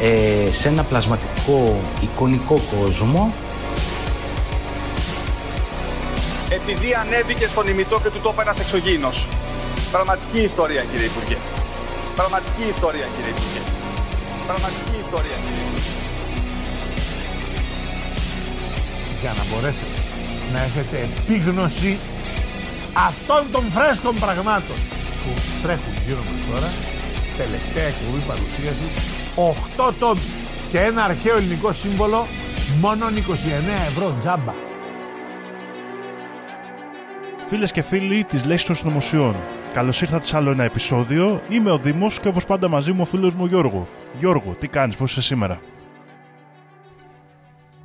ε, σε ένα πλασματικό εικονικό κόσμο. Επειδή ανέβηκε στον ημιτό και του το ένας εξωγήινος. Πραγματική ιστορία κύριε Υπουργέ. Πραγματική ιστορία κύριε Υπουργέ. Πραγματική ιστορία κύριε Υπουργέ. για να μπορέσετε να έχετε επίγνωση αυτών των φρέσκων πραγμάτων που τρέχουν γύρω μας τώρα τελευταία εκπομπή παρουσίασης 8 τόμοι και ένα αρχαίο ελληνικό σύμβολο μόνο 29 ευρώ τζάμπα Φίλες και φίλοι της Λέξης των Συνωμοσιών, καλώς ήρθατε σε άλλο ένα επεισόδιο. Είμαι ο Δήμος και όπως πάντα μαζί μου ο φίλος μου Γιώργο. Γιώργο, τι κάνεις, πώς είσαι σήμερα;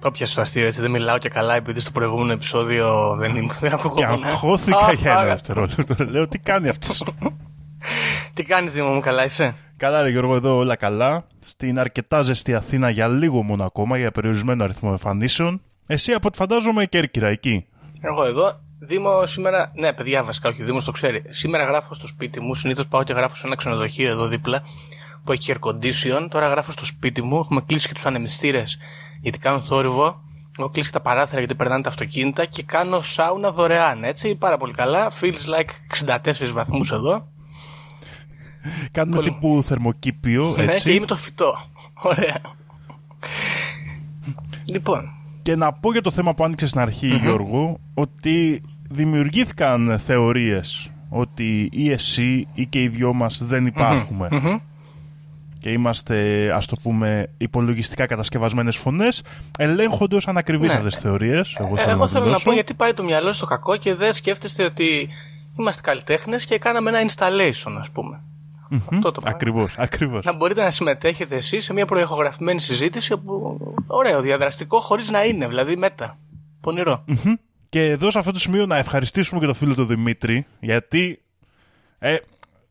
Το πιάσε το αστείο έτσι, δεν μιλάω και καλά επειδή στο προηγούμενο επεισόδιο δεν, είμαι, δεν Και ακουγόμουν. αγχώθηκα για ένα δευτερόλεπτο. Λέω τι κάνει αυτός; Τι κάνεις Δήμο μου, καλά είσαι; καλά, ρε Γιώργο, εδώ όλα καλά. Στην αρκετά ζεστή Αθήνα για λίγο μόνο ακόμα, για περιορισμένο αριθμό εμφανίσεων. Εσύ από ό,τι φαντάζομαι Κέρκυρα εκεί. Εγώ εδώ. Δήμο σήμερα, ναι παιδιά βασικά όχι, ο Δήμος το ξέρει. Σήμερα γράφω στο σπίτι μου, συνήθως πάω και γράφω σε ένα ξενοδοχείο εδώ δίπλα που έχει air condition. Τώρα γράφω στο σπίτι μου, έχουμε κλείσει και τους ανεμιστήρες γιατί κάνουν θόρυβο. Έχω κλείσει τα παράθυρα γιατί περνάνε τα αυτοκίνητα και κάνω σάουνα δωρεάν, έτσι, πάρα πολύ καλά. Feels like 64 βαθμούς εδώ. Κάνουμε Πολύ. τύπου θερμοκήπιο, Ναι, και έτσι. είμαι το φυτό. Ωραία. λοιπόν, Και να πω για το θέμα που άνοιξε στην αρχη Γιώργο, ότι δημιουργήθηκαν θεωρίες ότι ή εσύ ή και οι δυο μας δεν υπάρχουμε. μμμ. Και είμαστε, ας το πούμε, υπολογιστικά κατασκευασμένες φωνές, ελέγχονται ως ανακριβείς Ναι. αυτές τις θεωρίες. Εγώ Ε, θέλω εγώ να θέλω να δηλώσω. πω γιατί πάει το μυαλό στο κακό και δεν σκέφτεστε ότι είμαστε καλλιτέχνες και κάναμε ένα installation, ας πούμε. Αυτό το πράγμα. Ακριβώς, ακριβώς. Να μπορείτε να συμμετέχετε εσείς σε μια προεχογραφημένη συζήτηση όπου ωραίο, διαδραστικό χωρίς να είναι, δηλαδή μέτα. Πονηρό. Και εδώ σε αυτό το σημείο να ευχαριστήσουμε και τον φίλο του Δημήτρη, γιατί ε,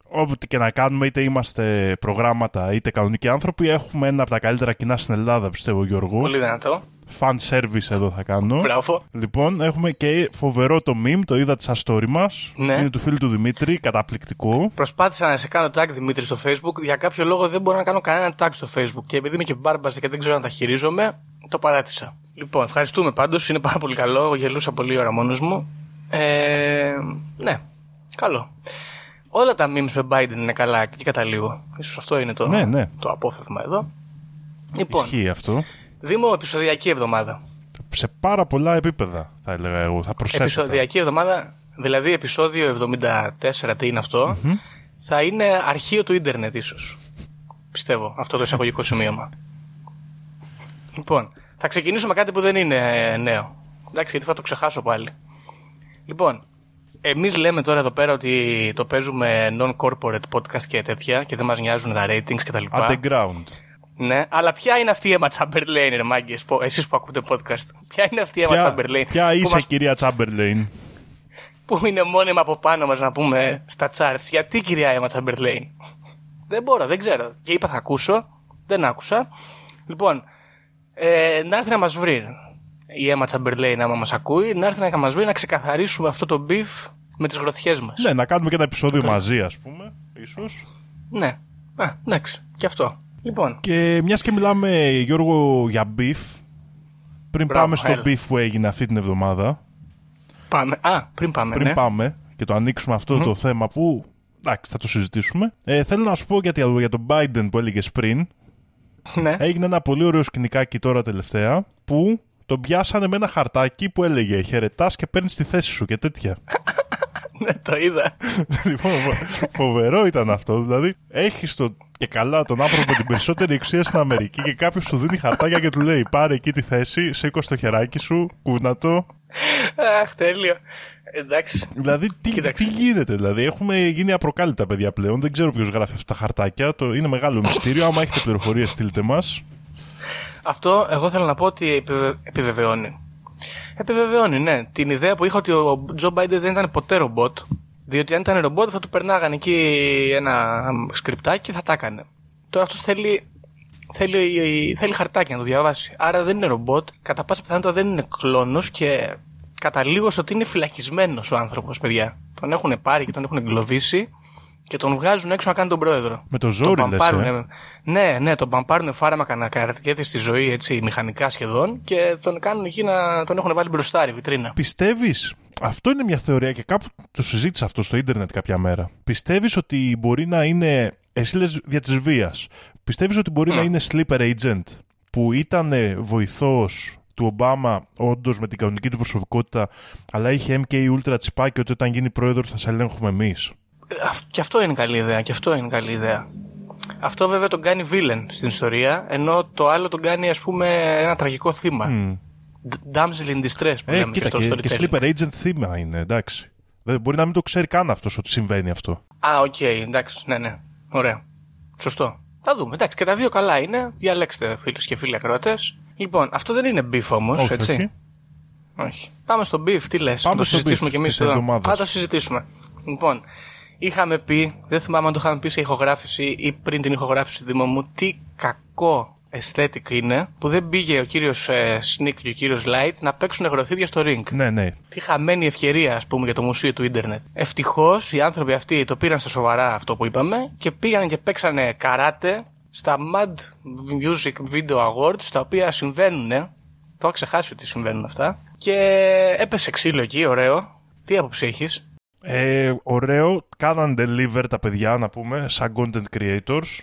ό,τι και να κάνουμε, είτε είμαστε προγράμματα είτε κανονικοί άνθρωποι, έχουμε ένα από τα καλύτερα κοινά στην Ελλάδα, πιστεύω Γιώργο. Πολύ δυνατό. Fan service εδώ θα κάνω. Μπράβο. Λοιπόν, έχουμε και φοβερό το meme, το είδατε στα story μας. Ναι. Είναι του φίλου του Δημήτρη, καταπληκτικό. Προσπάθησα να σε κάνω tag Δημήτρη στο Facebook. Για κάποιο λόγο δεν μπορώ να κάνω κανένα tag στο Facebook. Και επειδή είμαι και μπάρμπαστα και δεν ξέρω να τα χειρίζομαι, το παράτησα. Λοιπόν, ευχαριστούμε πάντως. Είναι πάρα πολύ καλό. Γελούσα πολύ ώρα μόνος μου. Ε, ναι, καλό. Όλα τα memes με Biden είναι καλά και κατά λίγο. Ίσως αυτό είναι το, Ναι, ναι. το απόφευγμα εδώ. Λοιπόν, Ισχύει αυτό. Δήμο επεισοδιακή εβδομάδα. Σε πάρα πολλά επίπεδα, θα έλεγα εγώ. Θα προσέθετα. Επεισοδιακή εβδομάδα, δηλαδή επεισόδιο 74, τι είναι αυτό, θα είναι αρχείο του ίντερνετ ίσως. Πιστεύω, αυτό το εισαγωγικό σημείωμα. Λοιπόν, θα ξεκινήσω με κάτι που δεν είναι ε, νέο. Εντάξει, γιατί θα το ξεχάσω πάλι. Λοιπόν, εμείς λέμε τώρα εδώ πέρα ότι το παίζουμε non-corporate podcast και τέτοια και δεν μας νοιάζουν τα ratings κτλ. Underground. Ναι, αλλά ποια είναι αυτή η Emma Chamberlain, ρε μάγκες, πω- εσείς που ακούτε podcast. Ποια είναι αυτή η Emma Ποια, Chamberlain. ποια που είσαι, μας κυρία Τσάμπερλέιν; που είναι μόνιμα από πάνω μας να πούμε στα charts. Γιατί κυρία Emma Chamberlain. δεν μπορώ, δεν ξέρω. Και είπα θα ακούσω, δεν άκουσα. Λοιπόν, ε, να έρθει να μας βρει η Emma Chamberlain άμα μας ακούει, να έρθει να μας βρει να ξεκαθαρίσουμε αυτό το beef με τις γροθιές μας. Ναι, να κάνουμε και ένα επεισόδιο μαζί, ας πούμε. Ίσως. Ναι. Α, εντάξει. Και αυτό. Λοιπόν, Και μιας και μιλάμε, Γιώργο, για beef, πριν Μπράβο, πάμε στο έλα. beef που έγινε αυτή την εβδομάδα, πάμε. Α, πριν πάμε, πριν ναι. πάμε και το ανοίξουμε αυτό το θέμα που. Εντάξει, θα το συζητήσουμε. Ε, θέλω να σου πω για, τη- για τον Biden που έλεγες πριν. ναι. Έγινε ένα πολύ ωραίο σκηνικάκι τώρα τελευταία που τον πιάσανε με ένα χαρτάκι που έλεγε Χαιρετάς και παίρνεις τη θέση σου και τέτοια. ναι, το είδα. λοιπόν, φο- φοβερό ήταν αυτό. Δηλαδή, έχεις το και καλά τον άνθρωπο με την περισσότερη εξουσία στην Αμερική και κάποιος του δίνει χαρτάκια και του λέει: Πάρε εκεί τη θέση, σήκω το χεράκι σου, κούνα το. Αχ, τέλειο. Εντάξει. Δηλαδή, τι, Κοίταξε. τι γίνεται, δηλαδή. Έχουμε γίνει απροκάλυπτα παιδιά πλέον. Δεν ξέρω ποιος γράφει αυτά τα χαρτάκια. Το, είναι μεγάλο μυστήριο. Άμα έχετε πληροφορίες, στείλτε μας. Αυτό εγώ θέλω να πω ότι επιβε- επιβεβαιώνει. Επιβεβαιώνει, ναι. Την ιδέα που είχα ότι ο Τζο Μπάιντεν δεν ήταν ποτέ ρομπότ. Διότι αν ήταν ρομπότ θα του περνάγανε εκεί ένα σκριπτάκι και θα τα έκανε. Τώρα αυτός θέλει, θέλει, θέλει χαρτάκι να το διαβάσει. Άρα δεν είναι ρομπότ. Κατά πάσα πιθανότητα δεν είναι κλόνος και καταλήγω στο ότι είναι φυλακισμένος ο άνθρωπος, παιδιά. Τον έχουν πάρει και τον έχουν εγκλωβίσει και τον βγάζουν έξω να κάνει τον πρόεδρο. Με το ζόρι, Τον λες, παμπάρουνε- ε. Ναι, ναι, τον παμπάρουν φάρμακα να κρατιέται στη ζωή έτσι μηχανικά σχεδόν και τον κάνουν εκεί να τον έχουν βάλει μπροστά η βιτρίνα. Πιστεύεις, αυτό είναι μια θεωρία και κάπου το συζήτησα αυτό στο ίντερνετ κάποια μέρα. Πιστεύεις ότι μπορεί να είναι. Εσύ λες δια της βίας; Πιστεύεις ότι μπορεί να είναι sleeper agent που ήταν βοηθός του Ομπάμα, όντως με την κανονική του προσωπικότητα, αλλά είχε MK Ultra τσιπάκι ότι όταν γίνει πρόεδρος θα σε ελέγχουμε εμείς; Αυ- Και αυτό είναι καλή ιδέα, και αυτό είναι καλή ιδέα. Αυτό βέβαια τον κάνει villain στην ιστορία, ενώ το άλλο τον κάνει ας πούμε ένα τραγικό θύμα. D- Damsel in distress που Ε, λέμε κοίτα, και στο και, και storytelling. sleeper agent θύμα είναι, εντάξει. Δεν, μπορεί να μην το ξέρει καν αυτός ότι συμβαίνει αυτό. Α, οκ, εντάξει, ναι, ναι. Ωραία. Σωστό. Θα δούμε. Εντάξει, και τα δύο καλά είναι. Διαλέξτε, φίλες και φίλοι ακροατές. Λοιπόν, αυτό δεν είναι beef όμως, Όχι, έτσι. όχι. Όχι. Πάμε στο beef, τι λες. Πάμε το στο συζητήσουμε beef κι εμείς της εδώ. εβδομάδας. Θα το συζητήσουμε. Λοιπόν, είχαμε πει, δεν θυμάμαι αν το είχαμε πει σε ηχογράφηση ή πριν την ηχογράφηση Δήμο μου, τι κακό aesthetic είναι που δεν πήγε ο κύριος Sneak και ο κύριος Light να παίξουν γροθίδια στο ring. Ναι, ναι. Τι χαμένη ευκαιρία, ας πούμε, για το μουσείο του ίντερνετ. Ευτυχώς οι άνθρωποι αυτοί το πήραν στα σοβαρά αυτό που είπαμε και πήγαν και παίξανε καράτε στα Mad Music Video Awards, τα οποία συμβαίνουν. Το έχω ξεχάσει ότι συμβαίνουν αυτά. Και έπεσε ξύλο εκεί, ωραίο. Τι άποψη έχεις; Ε, ωραίο. Κάναν deliver τα παιδιά, να πούμε, σαν content creators.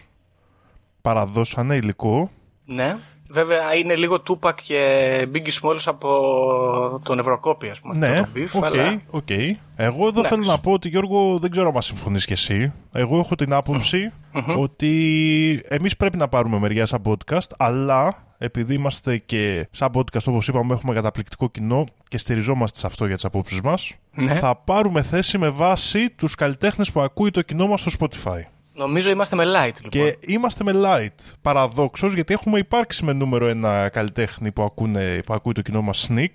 Παραδώσανε υλικό. Ναι. Βέβαια είναι λίγο Tupac και Biggie Smalls από τον Ευρωκόπη, ας πούμε. ναι, αυτό το beef, OK, αλλά... οκ. Εγώ εδώ Εντάξει. θέλω να πω ότι, Γιώργο, δεν ξέρω αν συμφωνείς κι εσύ. Εγώ έχω την άποψη ότι εμείς πρέπει να πάρουμε μεριά σαν podcast, αλλά επειδή είμαστε και σαν podcast, όπως είπαμε, έχουμε καταπληκτικό κοινό και στηριζόμαστε σε αυτό για τις απόψεις μας, Ναι. θα πάρουμε θέση με βάση τους καλλιτέχνες που ακούει το κοινό μας στο Spotify. Νομίζω είμαστε με light, λοιπόν. Και είμαστε με light. Παραδόξως, γιατί έχουμε υπάρξει με νούμερο ένα καλλιτέχνη που, ακούνε, που ακούει το κοινό μας Sneak.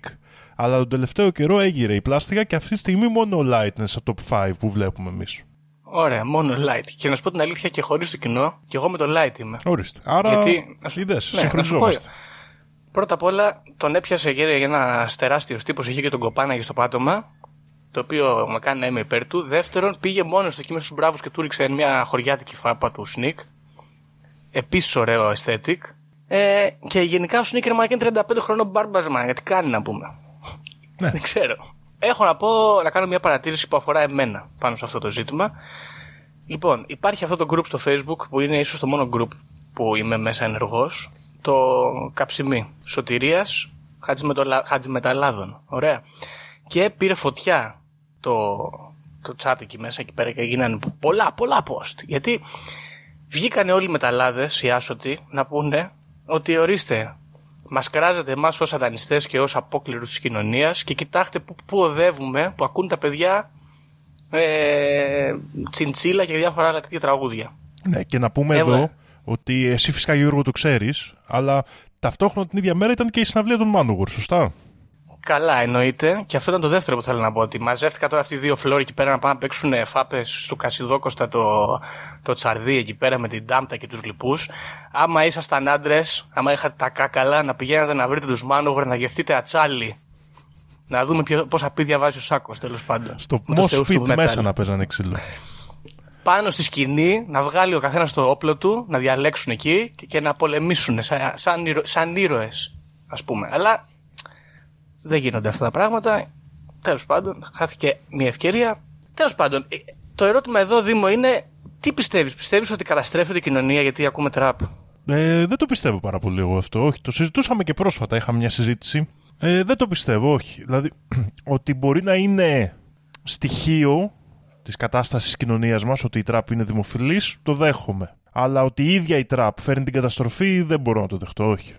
Αλλά τον τελευταίο καιρό έγειρε η πλάστικα και αυτή τη στιγμή μόνο ο Light είναι στα top 5 που βλέπουμε εμείς. Ωραία, μόνο light. Και να σου πω την αλήθεια και χωρίς το κοινό, και εγώ με το light είμαι. Ορίστε. Άρα, Γιατί- να σου- είδες, ναι, να σου συγχρονιζόμαστε. πω, Πρώτα απ' όλα τον έπιασε για ένας τεράστιος τύπος, είχε και τον κοπάναγε στο πάτωμα, το οποίο με κάνει να είμαι υπέρ του. Δεύτερον, πήγε μόνος στο εκεί με στους μπράβους και του ρίξε μια χωριάτικη φάπα του Σνικ. Επίσης ωραίο aesthetic. Ε, και γενικά ο Σνικ είναι μα, είναι 35 χρονών μπάρμπασμα, γιατί κάνει να πούμε. Ναι. Δεν ξέρω. Έχω να πω, να κάνω μια παρατήρηση που αφορά εμένα πάνω σε αυτό το ζήτημα. Λοιπόν, υπάρχει αυτό το group στο facebook που είναι ίσως το μόνο group που είμαι μέσα ενεργός. Το καψιμί σωτηρίας Χατζημετολα- Χατζημεταλλάδων. Ωραία. Και πήρε φωτιά το, το chat εκεί μέσα εκεί πέρα και γίνανε πολλά πολλά post. Γιατί βγήκανε όλοι οι μεταλλάδες, οι άσωτοι, να πούνε ότι ορίστε, μας κράζετε εμάς ως σατανιστές και ως απόκληρους της κοινωνίας και κοιτάξτε που, που οδεύουμε, που ακούν τα παιδιά ε, τσιντσίλα και διάφορα άλλα τέτοια τραγούδια. Ναι, και να πούμε Έβα. εδώ ότι εσύ φυσικά Γιώργο το ξέρεις, αλλά ταυτόχρονα την ίδια μέρα ήταν και η συναυλία των Manowar, σωστά; Καλά, εννοείται. Και αυτό ήταν το δεύτερο που θέλω να πω. Ότι μαζεύτηκα τώρα αυτοί οι δύο φλόροι εκεί πέρα να πάνε να παίξουν φάπες στο Κασιδόκοστα το, το τσαρδί εκεί πέρα με την Ντάμπτα και τους λοιπούς. Άμα ήσασταν άντρες, άμα είχατε τα κάκαλα, να πηγαίνατε να βρείτε τους Μάνογορ, να γευτείτε ατσάλι. Να δούμε ποιο, πόσα πίδια βάζει ο Σάκος τέλος πάντων. Στο Με τους Mosh θεούς του Pit metal. μέσα να παίζανε ξύλο. Πάνω στη σκηνή, να βγάλει ο καθένας το όπλο του, να διαλέξουν εκεί και, και να πολεμήσουν σαν, σαν, ήρωε, σαν ήρωες, ας πούμε. Αλλά δεν γίνονται αυτά τα πράγματα. Τέλος πάντων, χάθηκε μια ευκαιρία. Τέλος πάντων, ε, το ερώτημα εδώ, Δήμο, είναι τι πιστεύεις, Πιστεύεις ότι καταστρέφεται η κοινωνία γιατί ακούμε τραπ; Ε, δεν το πιστεύω πάρα πολύ εγώ αυτό. Όχι, το συζητούσαμε και πρόσφατα. Είχαμε μια συζήτηση. Ε, δεν το πιστεύω, όχι. Δηλαδή, ότι μπορεί να είναι στοιχείο της κατάστασης της κοινωνίας μας, ότι η τραπ είναι δημοφιλής, το δέχομαι. Αλλά ότι η ίδια η τραπ φέρνει την καταστροφή, δεν μπορώ να το δεχτώ, όχι.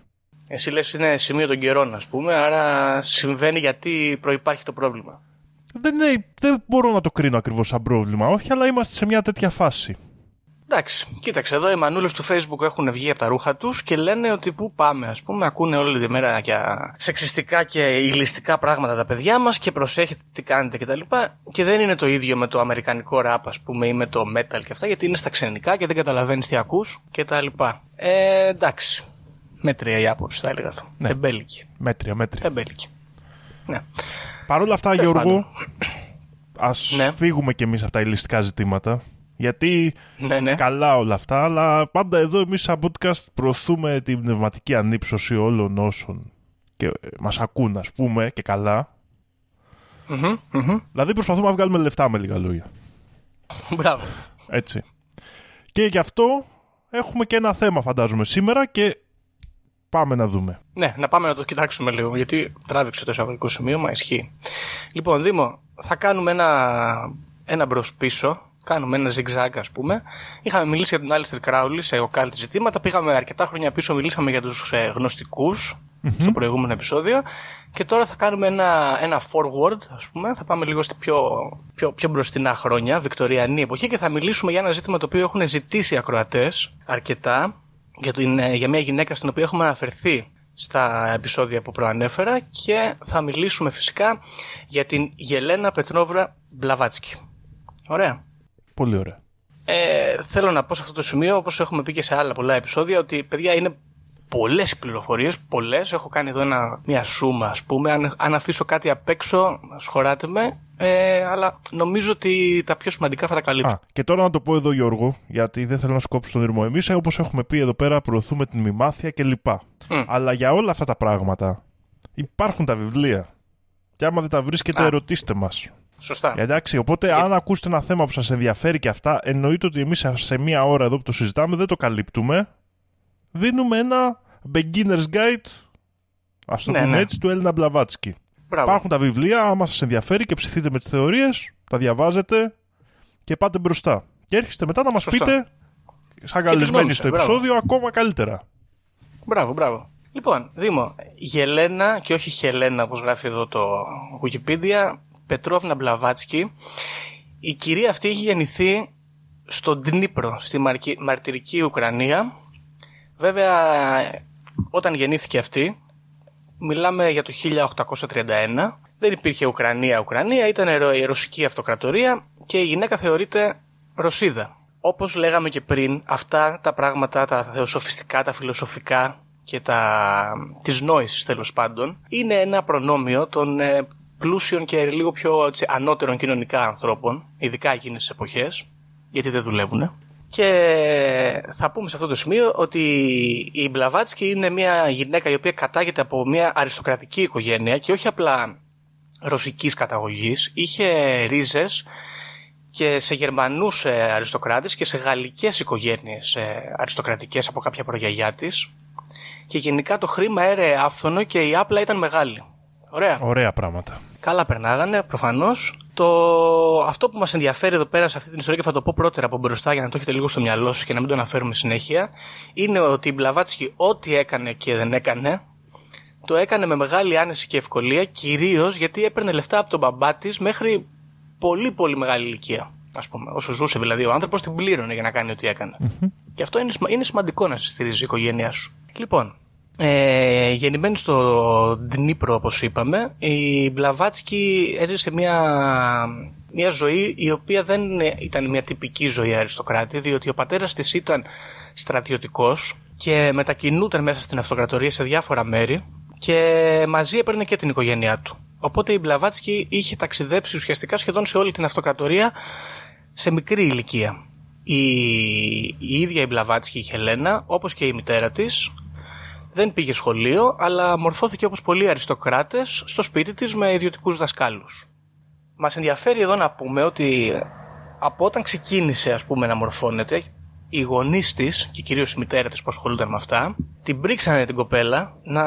Εσύ λες είναι σημείο των καιρών, ας πούμε, άρα συμβαίνει γιατί προϋπάρχει το πρόβλημα. Δεν, είναι, δεν μπορώ να το κρίνω ακριβώς σαν πρόβλημα, όχι, αλλά είμαστε σε μια τέτοια φάση. Εντάξει, κοίταξε εδώ οι μανούλες του Facebook έχουν βγει από τα ρούχα τους και λένε ότι πού πάμε, ας πούμε. Ακούνε όλη τη μέρα για σεξιστικά και ηλιστικά πράγματα τα παιδιά μας και προσέχετε τι κάνετε κτλ. Και, και δεν είναι το ίδιο με το αμερικανικό ραπ, ας πούμε, ή με το metal και αυτά, γιατί είναι στα ξενικά και δεν καταλαβαίνεις τι ακούς κτλ. Ε, εντάξει. Μέτρια η άποψη, θα έλεγα αυτό. Ναι. Τεμπέλικη. Μέτρια, μέτρια. Τεμπέλικη. Ναι. Παρ' όλα αυτά, Τέλος Γιώργο, πάντων. ας Ναι. φύγουμε κι εμείς από τα ηλιστικά ζητήματα. Γιατί Ναι, ναι. καλά όλα αυτά, αλλά πάντα εδώ εμείς σαν podcast προωθούμε την πνευματική ανύψωση όλων όσων και ε, μας ακούν, ας πούμε, και καλά. Μμμ, μμμ. Δηλαδή προσπαθούμε να βγάλουμε λεφτά με λίγα λόγια. Μπράβο. Έτσι. Και γι' αυτό έχουμε και ένα θέμα, φαντάζομαι, σήμερα και πάμε να δούμε. Ναι, να πάμε να το κοιτάξουμε λίγο, γιατί τράβηξε το εισαγωγικό σημείο, μα ισχύει. Λοιπόν, Δήμο, θα κάνουμε ένα, ένα μπρος πίσω. Κάνουμε ένα zigzag, ας πούμε. Είχαμε μιλήσει για τον Alistair Crowley σε οκάλτη ζητήματα. Πήγαμε αρκετά χρόνια πίσω, μιλήσαμε για τους ε, γνωστικούς στο προηγούμενο επεισόδιο. Και τώρα θα κάνουμε ένα, ένα forward, ας πούμε. Θα πάμε λίγο στη πιο, πιο, πιο μπροστινά χρόνια, βικτοριανή εποχή, και θα μιλήσουμε για ένα ζήτημα το οποίο έχουν ζητήσει οι ακροατές αρκετά για, την, ε, για μια γυναίκα στην οποία έχουμε αναφερθεί στα επεισόδια που προανέφερα και θα μιλήσουμε φυσικά για την Γελένα Πετρόβρα Μπλαβάτσκι. Ωραία. Πολύ ωραία. Ε, θέλω να πω σε αυτό το σημείο, όπως έχουμε πει και σε άλλα πολλά επεισόδια, ότι παιδιά είναι πολλές οι πληροφορίες, πολλές. Έχω κάνει εδώ ένα, μια σούμα, ας πούμε. Αν, αν αφήσω κάτι απ' έξω, σχωράτε με. Ε, αλλά νομίζω ότι τα πιο σημαντικά θα τα καλύψω. Α, και τώρα να το πω εδώ, Γιώργο, γιατί δεν θέλω να σου κόψω τον ήρμο. Εμείς, όπως έχουμε πει εδώ πέρα, προωθούμε την μημάθεια κλπ. Μμ. Αλλά για όλα αυτά τα πράγματα υπάρχουν τα βιβλία. Και άμα δεν τα βρίσκετε, Α. ερωτήστε μας. Σωστά. Εντάξει, οπότε αν ακούσετε ένα θέμα που σας ενδιαφέρει και αυτά, εννοείται ότι εμείς σε μία ώρα εδώ που το συζητάμε δεν το καλύπτουμε. Δίνουμε ένα beginner's guide, ας το Ναι, πούμε ναι. έτσι, του Έλληνα Μπλαβάτσκι. Μπράβο. Υπάρχουν τα βιβλία, άμα σας ενδιαφέρει και ψηθείτε με τις θεωρίες, τα διαβάζετε και πάτε μπροστά. Και έρχεστε μετά να μας Σωστά. πείτε, σαν τη καλεσμένοι γνώμη στο σας, μπράβο. επεισόδιο, ακόμα καλύτερα. Μπράβο, μπράβο. Λοιπόν, Δήμο, Γελένα και όχι Χελένα όπως γράφει εδώ το Wikipedia, Πετρόβνα Μπλαβάτσκι. Η κυρία αυτή έχει γεννηθεί στο Ντνίπρο, στη μαρκι- μαρτυρική Ουκρανία. Βέβαια, όταν γεννήθηκε αυτή, μιλάμε για το 1831. Δεν υπήρχε Ουκρανία-Ουκρανία, ήταν ρο- η ρωσική αυτοκρατορία και η γυναίκα θεωρείται Ρωσίδα. Όπως λέγαμε και πριν, αυτά τα πράγματα, τα θεοσοφιστικά, τα φιλοσοφικά και τα... της νόησης τέλος πάντων, είναι ένα προνόμιο των ε, πλούσιων και λίγο πιο έτσι, ανώτερων κοινωνικά ανθρώπων, ειδικά εκείνες τις εποχές, γιατί δεν δουλεύουν. Και θα πούμε σε αυτό το σημείο ότι η Μπλαβάτσκι είναι μια γυναίκα η οποία κατάγεται από μια αριστοκρατική οικογένεια και όχι απλά ρωσικής καταγωγής. Είχε ρίζες και σε Γερμανούς ε, αριστοκράτες και σε γαλλικές οικογένειες ε, αριστοκρατικές από κάποια προγιαγιά της. Και γενικά το χρήμα έρεε άφθονο και η άπλα ήταν μεγάλη. Ωραία. Ωραία πράγματα. Καλά περνάγανε, προφανώς. Το... Αυτό που μας ενδιαφέρει εδώ πέρα σε αυτή την ιστορία και θα το πω πρώτερα από μπροστά για να το έχετε λίγο στο μυαλό σας και να μην το αναφέρουμε συνέχεια, είναι ότι η Μπλαβάτσκι ό,τι έκανε και δεν έκανε, το έκανε με μεγάλη άνεση και ευκολία, κυρίως γιατί έπαιρνε λεφτά από τον μπαμπά της μέχρι πολύ πολύ μεγάλη ηλικία. Α πούμε, όσο ζούσε δηλαδή ο άνθρωπος, την πλήρωνε για να κάνει ό,τι έκανε. Και αυτό είναι, σημα- είναι σημαντικό να σε στηρίζει η οικογένειά σου. Λοιπόν, ε, γεννημένη στο Ντνίπρο, όπως είπαμε, η Μπλαβάτσκι έζησε μια, μια ζωή η οποία δεν ήταν μια τυπική ζωή αριστοκράτη, διότι ο πατέρας της ήταν στρατιωτικός και μετακινούταν μέσα στην αυτοκρατορία σε διάφορα μέρη και μαζί έπαιρνε και την οικογένειά του. Οπότε η Μπλαβάτσκι είχε ταξιδέψει ουσιαστικά σχεδόν σε όλη την αυτοκρατορία σε μικρή ηλικία. Η, η ίδια η Μπλαβάτσκι, η Χελένα, όπως και η μητέρα της, δεν πήγε σχολείο, αλλά μορφώθηκε όπως πολλοί αριστοκράτες στο σπίτι της με ιδιωτικούς δασκάλους. Μας ενδιαφέρει εδώ να πούμε ότι από όταν ξεκίνησε ας πούμε να μορφώνεται, οι γονείς της και κυρίως η μητέρα της που ασχολούνταν με αυτά, την πρίξανε την κοπέλα να,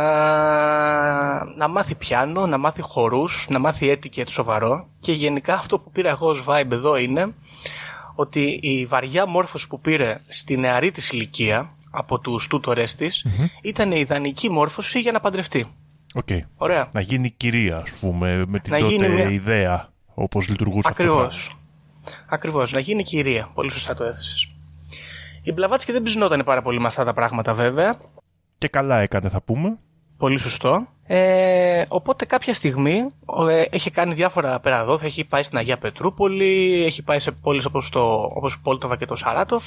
να μάθει πιάνο, να μάθει χορούς, να μάθει έτικετ σοβαρό και γενικά αυτό που πήρα εγώ ως vibe εδώ είναι ότι η βαριά μόρφωση που πήρε στη νεαρή της ηλικία από τους τούτορες της ήταν η ιδανική μόρφωση για να παντρευτεί. Οκ. Ωραία. Να γίνει κυρία, α πούμε, με την Να τότε γίνει μια- ιδέα όπω λειτουργούσε αυτό το Ακριβώς. Ακριβώς. Να γίνει κυρία. Πολύ σωστά το έθεσες. Η Μπλαβάτσκι δεν ψινόταν πάρα πολύ με αυτά τα πράγματα βέβαια. Και καλά έκανε, θα πούμε. Πολύ σωστό. Ε, οπότε κάποια στιγμή ε, έχει κάνει διάφορα πέρα εδώ. Έχει πάει στην Αγία Πετρούπολη, έχει πάει σε πόλεις όπως, το, όπως Πόλτοβα και το Σαράτοφ.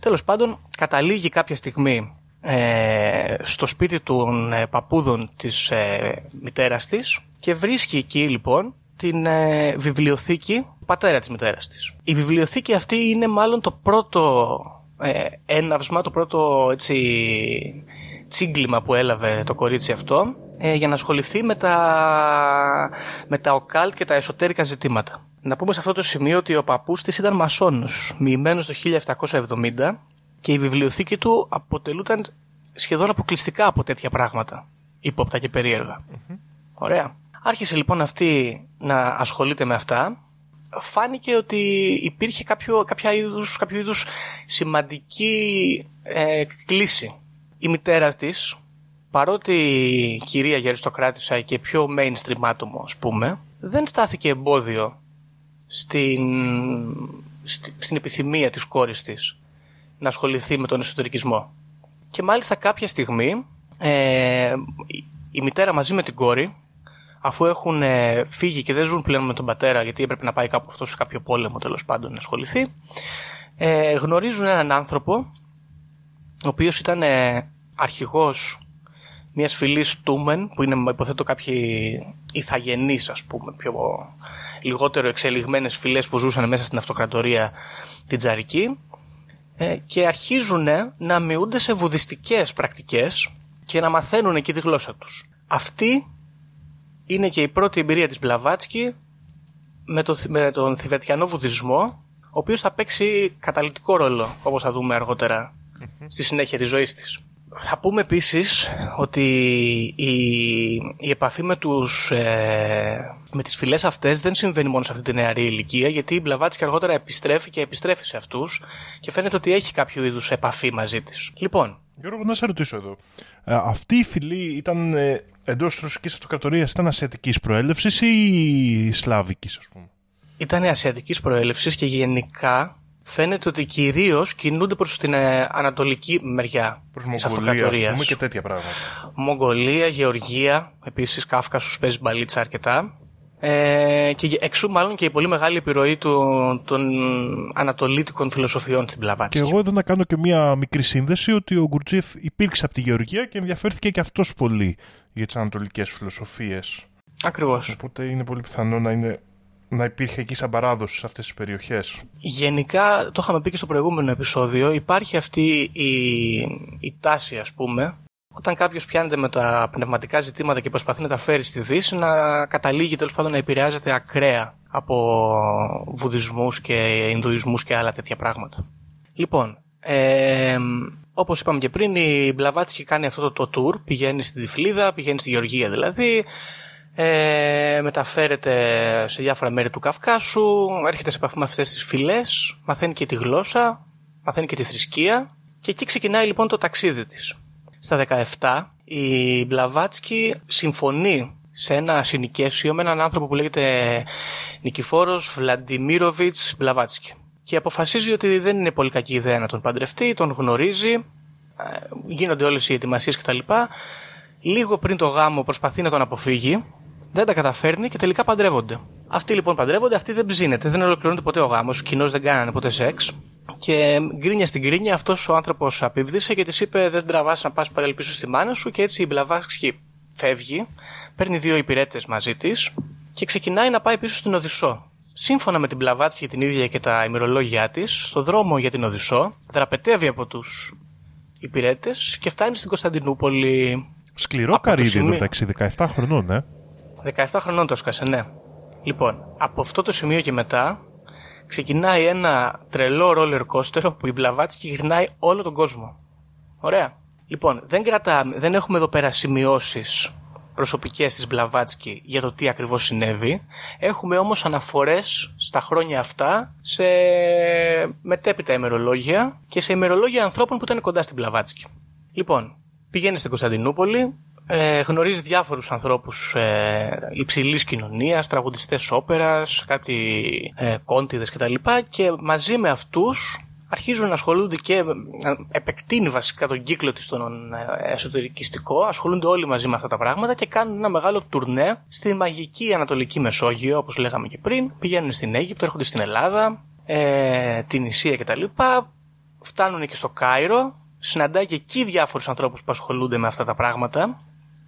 Τέλος πάντων, καταλήγει κάποια στιγμή ε, στο σπίτι των ε, παππούδων της ε, μητέρας της και βρίσκει εκεί λοιπόν την ε, βιβλιοθήκη του πατέρα της μητέρας της. Η βιβλιοθήκη αυτή είναι μάλλον το πρώτο ε, έναυσμα, το πρώτο έτσι, τσίγκλιμα που έλαβε το κορίτσι αυτό ε, για να ασχοληθεί με τα, με τα οκάλτ και τα εσωτερικά ζητήματα. Να πούμε σε αυτό το σημείο ότι ο παππούς της ήταν μασόνος, μοιημένος το 1770 και η βιβλιοθήκη του αποτελούταν σχεδόν αποκλειστικά από τέτοια πράγματα, ύποπτα και περιεργα Ωραία. Άρχισε λοιπόν αυτή να ασχολείται με αυτά. Φάνηκε ότι υπήρχε κάποιο, κάποια είδους, κάποιο είδους σημαντική ε, κλίση. Η μητέρα της, παρότι κυρία για αριστοκράτησα και πιο mainstream άτομο ας πούμε, δεν στάθηκε εμπόδιο στην, στην επιθυμία της κόρης της να ασχοληθεί με τον εσωτερικισμό. Και μάλιστα κάποια στιγμή ε, η μητέρα μαζί με την κόρη αφού έχουν ε, φύγει και δεν ζουν πλέον με τον πατέρα γιατί έπρεπε να πάει κάπου αυτός σε κάποιο πόλεμο τέλος πάντων να ασχοληθεί ε, γνωρίζουν έναν άνθρωπο ο οποίος ήταν ε, αρχηγός μιας φυλής Τούμεν που είναι υποθέτω κάποιοι ηθαγενείς ας πούμε πιο λιγότερο εξελιγμένες φυλές που ζούσαν μέσα στην αυτοκρατορία την Τζαρική ε, και αρχίζουν να μειούνται σε βουδιστικές πρακτικές και να μαθαίνουν εκεί τη γλώσσα τους. Αυτή είναι και η πρώτη εμπειρία της Μπλαβάτσκι με, το, με τον θηβετιανό βουδισμό, ο οποίος θα παίξει καταλητικό ρόλο, όπως θα δούμε στη συνέχεια της ζωής της. Θα πούμε επίσης ότι η, η επαφή με, τους, ε, με τις φυλές αυτές δεν συμβαίνει μόνο σε αυτή τη νεαρή ηλικία γιατί η Μπλαβάτσκι αργότερα επιστρέφει και επιστρέφει σε αυτούς και φαίνεται ότι έχει κάποιο είδους επαφή μαζί της. Λοιπόν. Γιώργο, να σε ρωτήσω εδώ. Ε, αυτή η φυλή ήταν ε, εντός της Ρωσικής Αυτοκρατορίας ήταν ασιατικής προέλευσης ή σλάβικης ας πούμε; Ήταν ασιατικής προέλευσης και γενικά φαίνεται ότι κυρίως κινούνται προς την ε, ανατολική μεριά τη αυτοκρατορία. πούμε και τέτοια πράγματα. Μογγολία, Γεωργία, επίσης Κάφκασος παίζει μπαλίτσα αρκετά. Ε, και εξού μάλλον και η πολύ μεγάλη επιρροή του, των ανατολίτικων φιλοσοφιών στην Πλαβάτσκι. Και εγώ εδώ να κάνω και μία μικρή σύνδεση ότι ο Γκουρτζίεφ υπήρξε από τη Γεωργία και ενδιαφέρθηκε και αυτός πολύ για τις ανατολικές φιλοσοφίες. Ακριβώς. Οπότε είναι πολύ πιθανό να είναι να υπήρχε εκεί σαν παράδοση σε αυτές τις περιοχές. Γενικά, το είχαμε πει και στο προηγούμενο επεισόδιο, υπάρχει αυτή η, η τάση ας πούμε, όταν κάποιος πιάνεται με τα πνευματικά ζητήματα και προσπαθεί να τα φέρει στη Δύση, να καταλήγει τέλος πάντων να επηρεάζεται ακραία από βουδισμούς και Ινδουισμούς και άλλα τέτοια πράγματα. Λοιπόν, ε, Όπως είπαμε και πριν, η Μπλαβάτσκι κάνει αυτό το, το tour. Πηγαίνει στην Τυφλίδα, πηγαίνει στη Γεωργία δηλαδή ε, μεταφέρεται σε διάφορα μέρη του Καυκάσου, έρχεται σε επαφή με αυτές τις φυλές, μαθαίνει και τη γλώσσα, μαθαίνει και τη θρησκεία και εκεί ξεκινάει λοιπόν το ταξίδι της. Στα 17 η Μπλαβάτσκι συμφωνεί σε ένα συνοικέσιο με έναν άνθρωπο που λέγεται Νικηφόρος Βλαντιμίροβιτς Μπλαβάτσκι και αποφασίζει ότι δεν είναι πολύ κακή ιδέα να τον παντρευτεί, τον γνωρίζει, ε, γίνονται όλες οι ετοιμασίες κτλ. Λίγο πριν το γάμο προσπαθεί να τον αποφύγει δεν τα καταφέρνει και τελικά παντρεύονται. Αυτοί λοιπόν παντρεύονται, αυτοί δεν ψήνεται, δεν ολοκληρώνεται ποτέ ο γάμος, κοινώ δεν κάνανε ποτέ σεξ. Και γκρίνια στην γκρίνια αυτός ο άνθρωπος απίβδησε και της είπε: Δεν τραβάς να πας πάλι πίσω στη μάνα σου. Και έτσι η Μπλαβάσκη φεύγει, παίρνει δύο υπηρέτες μαζί της και ξεκινάει να πάει πίσω στην Οδυσσό. Σύμφωνα με την Μπλαβάτσια την ίδια και τα ημερολόγια της, στο δρόμο για την Οδυσσό, δραπετεύει από τους υπηρέτες και φτάνει στην Κωνσταντινούπολη. Σκληρό καρύδι μεταξύ 17 χρονών, ε. 17 χρονών το έσκασε, ναι. Λοιπόν, από αυτό το σημείο και μετά ξεκινάει ένα τρελό ρόλερ κόστερο που η Μπλαβάτσκι γυρνάει όλο τον κόσμο. Ωραία. Λοιπόν, δεν, κρατάμε, δεν έχουμε εδώ πέρα σημειώσεις προσωπικές της Μπλαβάτσκι για το τι ακριβώς συνέβη. Έχουμε όμως αναφορές στα χρόνια αυτά σε μετέπειτα ημερολόγια και σε ημερολόγια ανθρώπων που ήταν κοντά στην Μπλαβάτσκι. Λοιπόν, πηγαίνεις στην Κωνσταντινούπολη, ε, γνωρίζει διάφορους ανθρώπους ε, υψηλής κοινωνίας, τραγουδιστές όπερας, κάποιοι ε, κόντιδες κτλ. Και μαζί με αυτούς αρχίζουν να ασχολούνται και να επεκτείνει βασικά τον κύκλο της στον ε, εσωτερικιστικό, ασχολούνται όλοι μαζί με αυτά τα πράγματα και κάνουν ένα μεγάλο τουρνέ στη μαγική Ανατολική Μεσόγειο, όπως λέγαμε και πριν. Πηγαίνουν στην Αίγυπτο, έρχονται στην Ελλάδα, ε, την Ισία κτλ. Φτάνουν και στο Κάιρο, συναντάει και εκεί διάφορους ανθρώπους που ασχολούνται με αυτά τα πράγματα,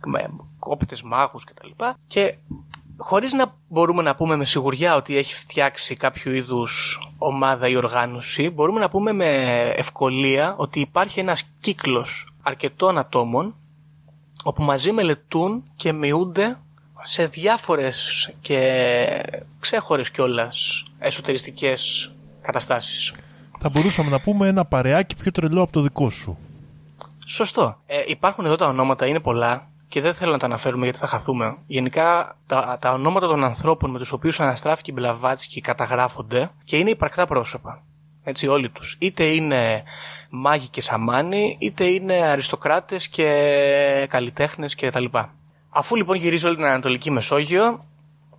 με κόπτες μάγους κτλ. Και, και χωρίς να μπορούμε να πούμε με σιγουριά ότι έχει φτιάξει κάποιο είδους ομάδα ή οργάνωση, μπορούμε να πούμε με ευκολία ότι υπάρχει ένας κύκλος αρκετών ατόμων όπου μαζί μελετούν και μειούνται σε διάφορες και ξέχωρες κιόλας εσωτεριστικές καταστάσεις. Θα μπορούσαμε να πούμε ένα παρεάκι πιο τρελό από το δικό σου. Σωστό. Ε, υπάρχουν εδώ τα ονόματα, είναι πολλά και δεν θέλω να τα αναφέρουμε γιατί θα χαθούμε. Γενικά τα, τα ονόματα των ανθρώπων με τους οποίους αναστράφηκε η Μπλαβάτσκι καταγράφονται και είναι υπαρκτά πρόσωπα. Έτσι, όλοι τους. Είτε είναι μάγοι και σαμάνοι, είτε είναι αριστοκράτες και καλλιτέχνες κτλ. Αφού λοιπόν γυρίζει όλη την Ανατολική Μεσόγειο,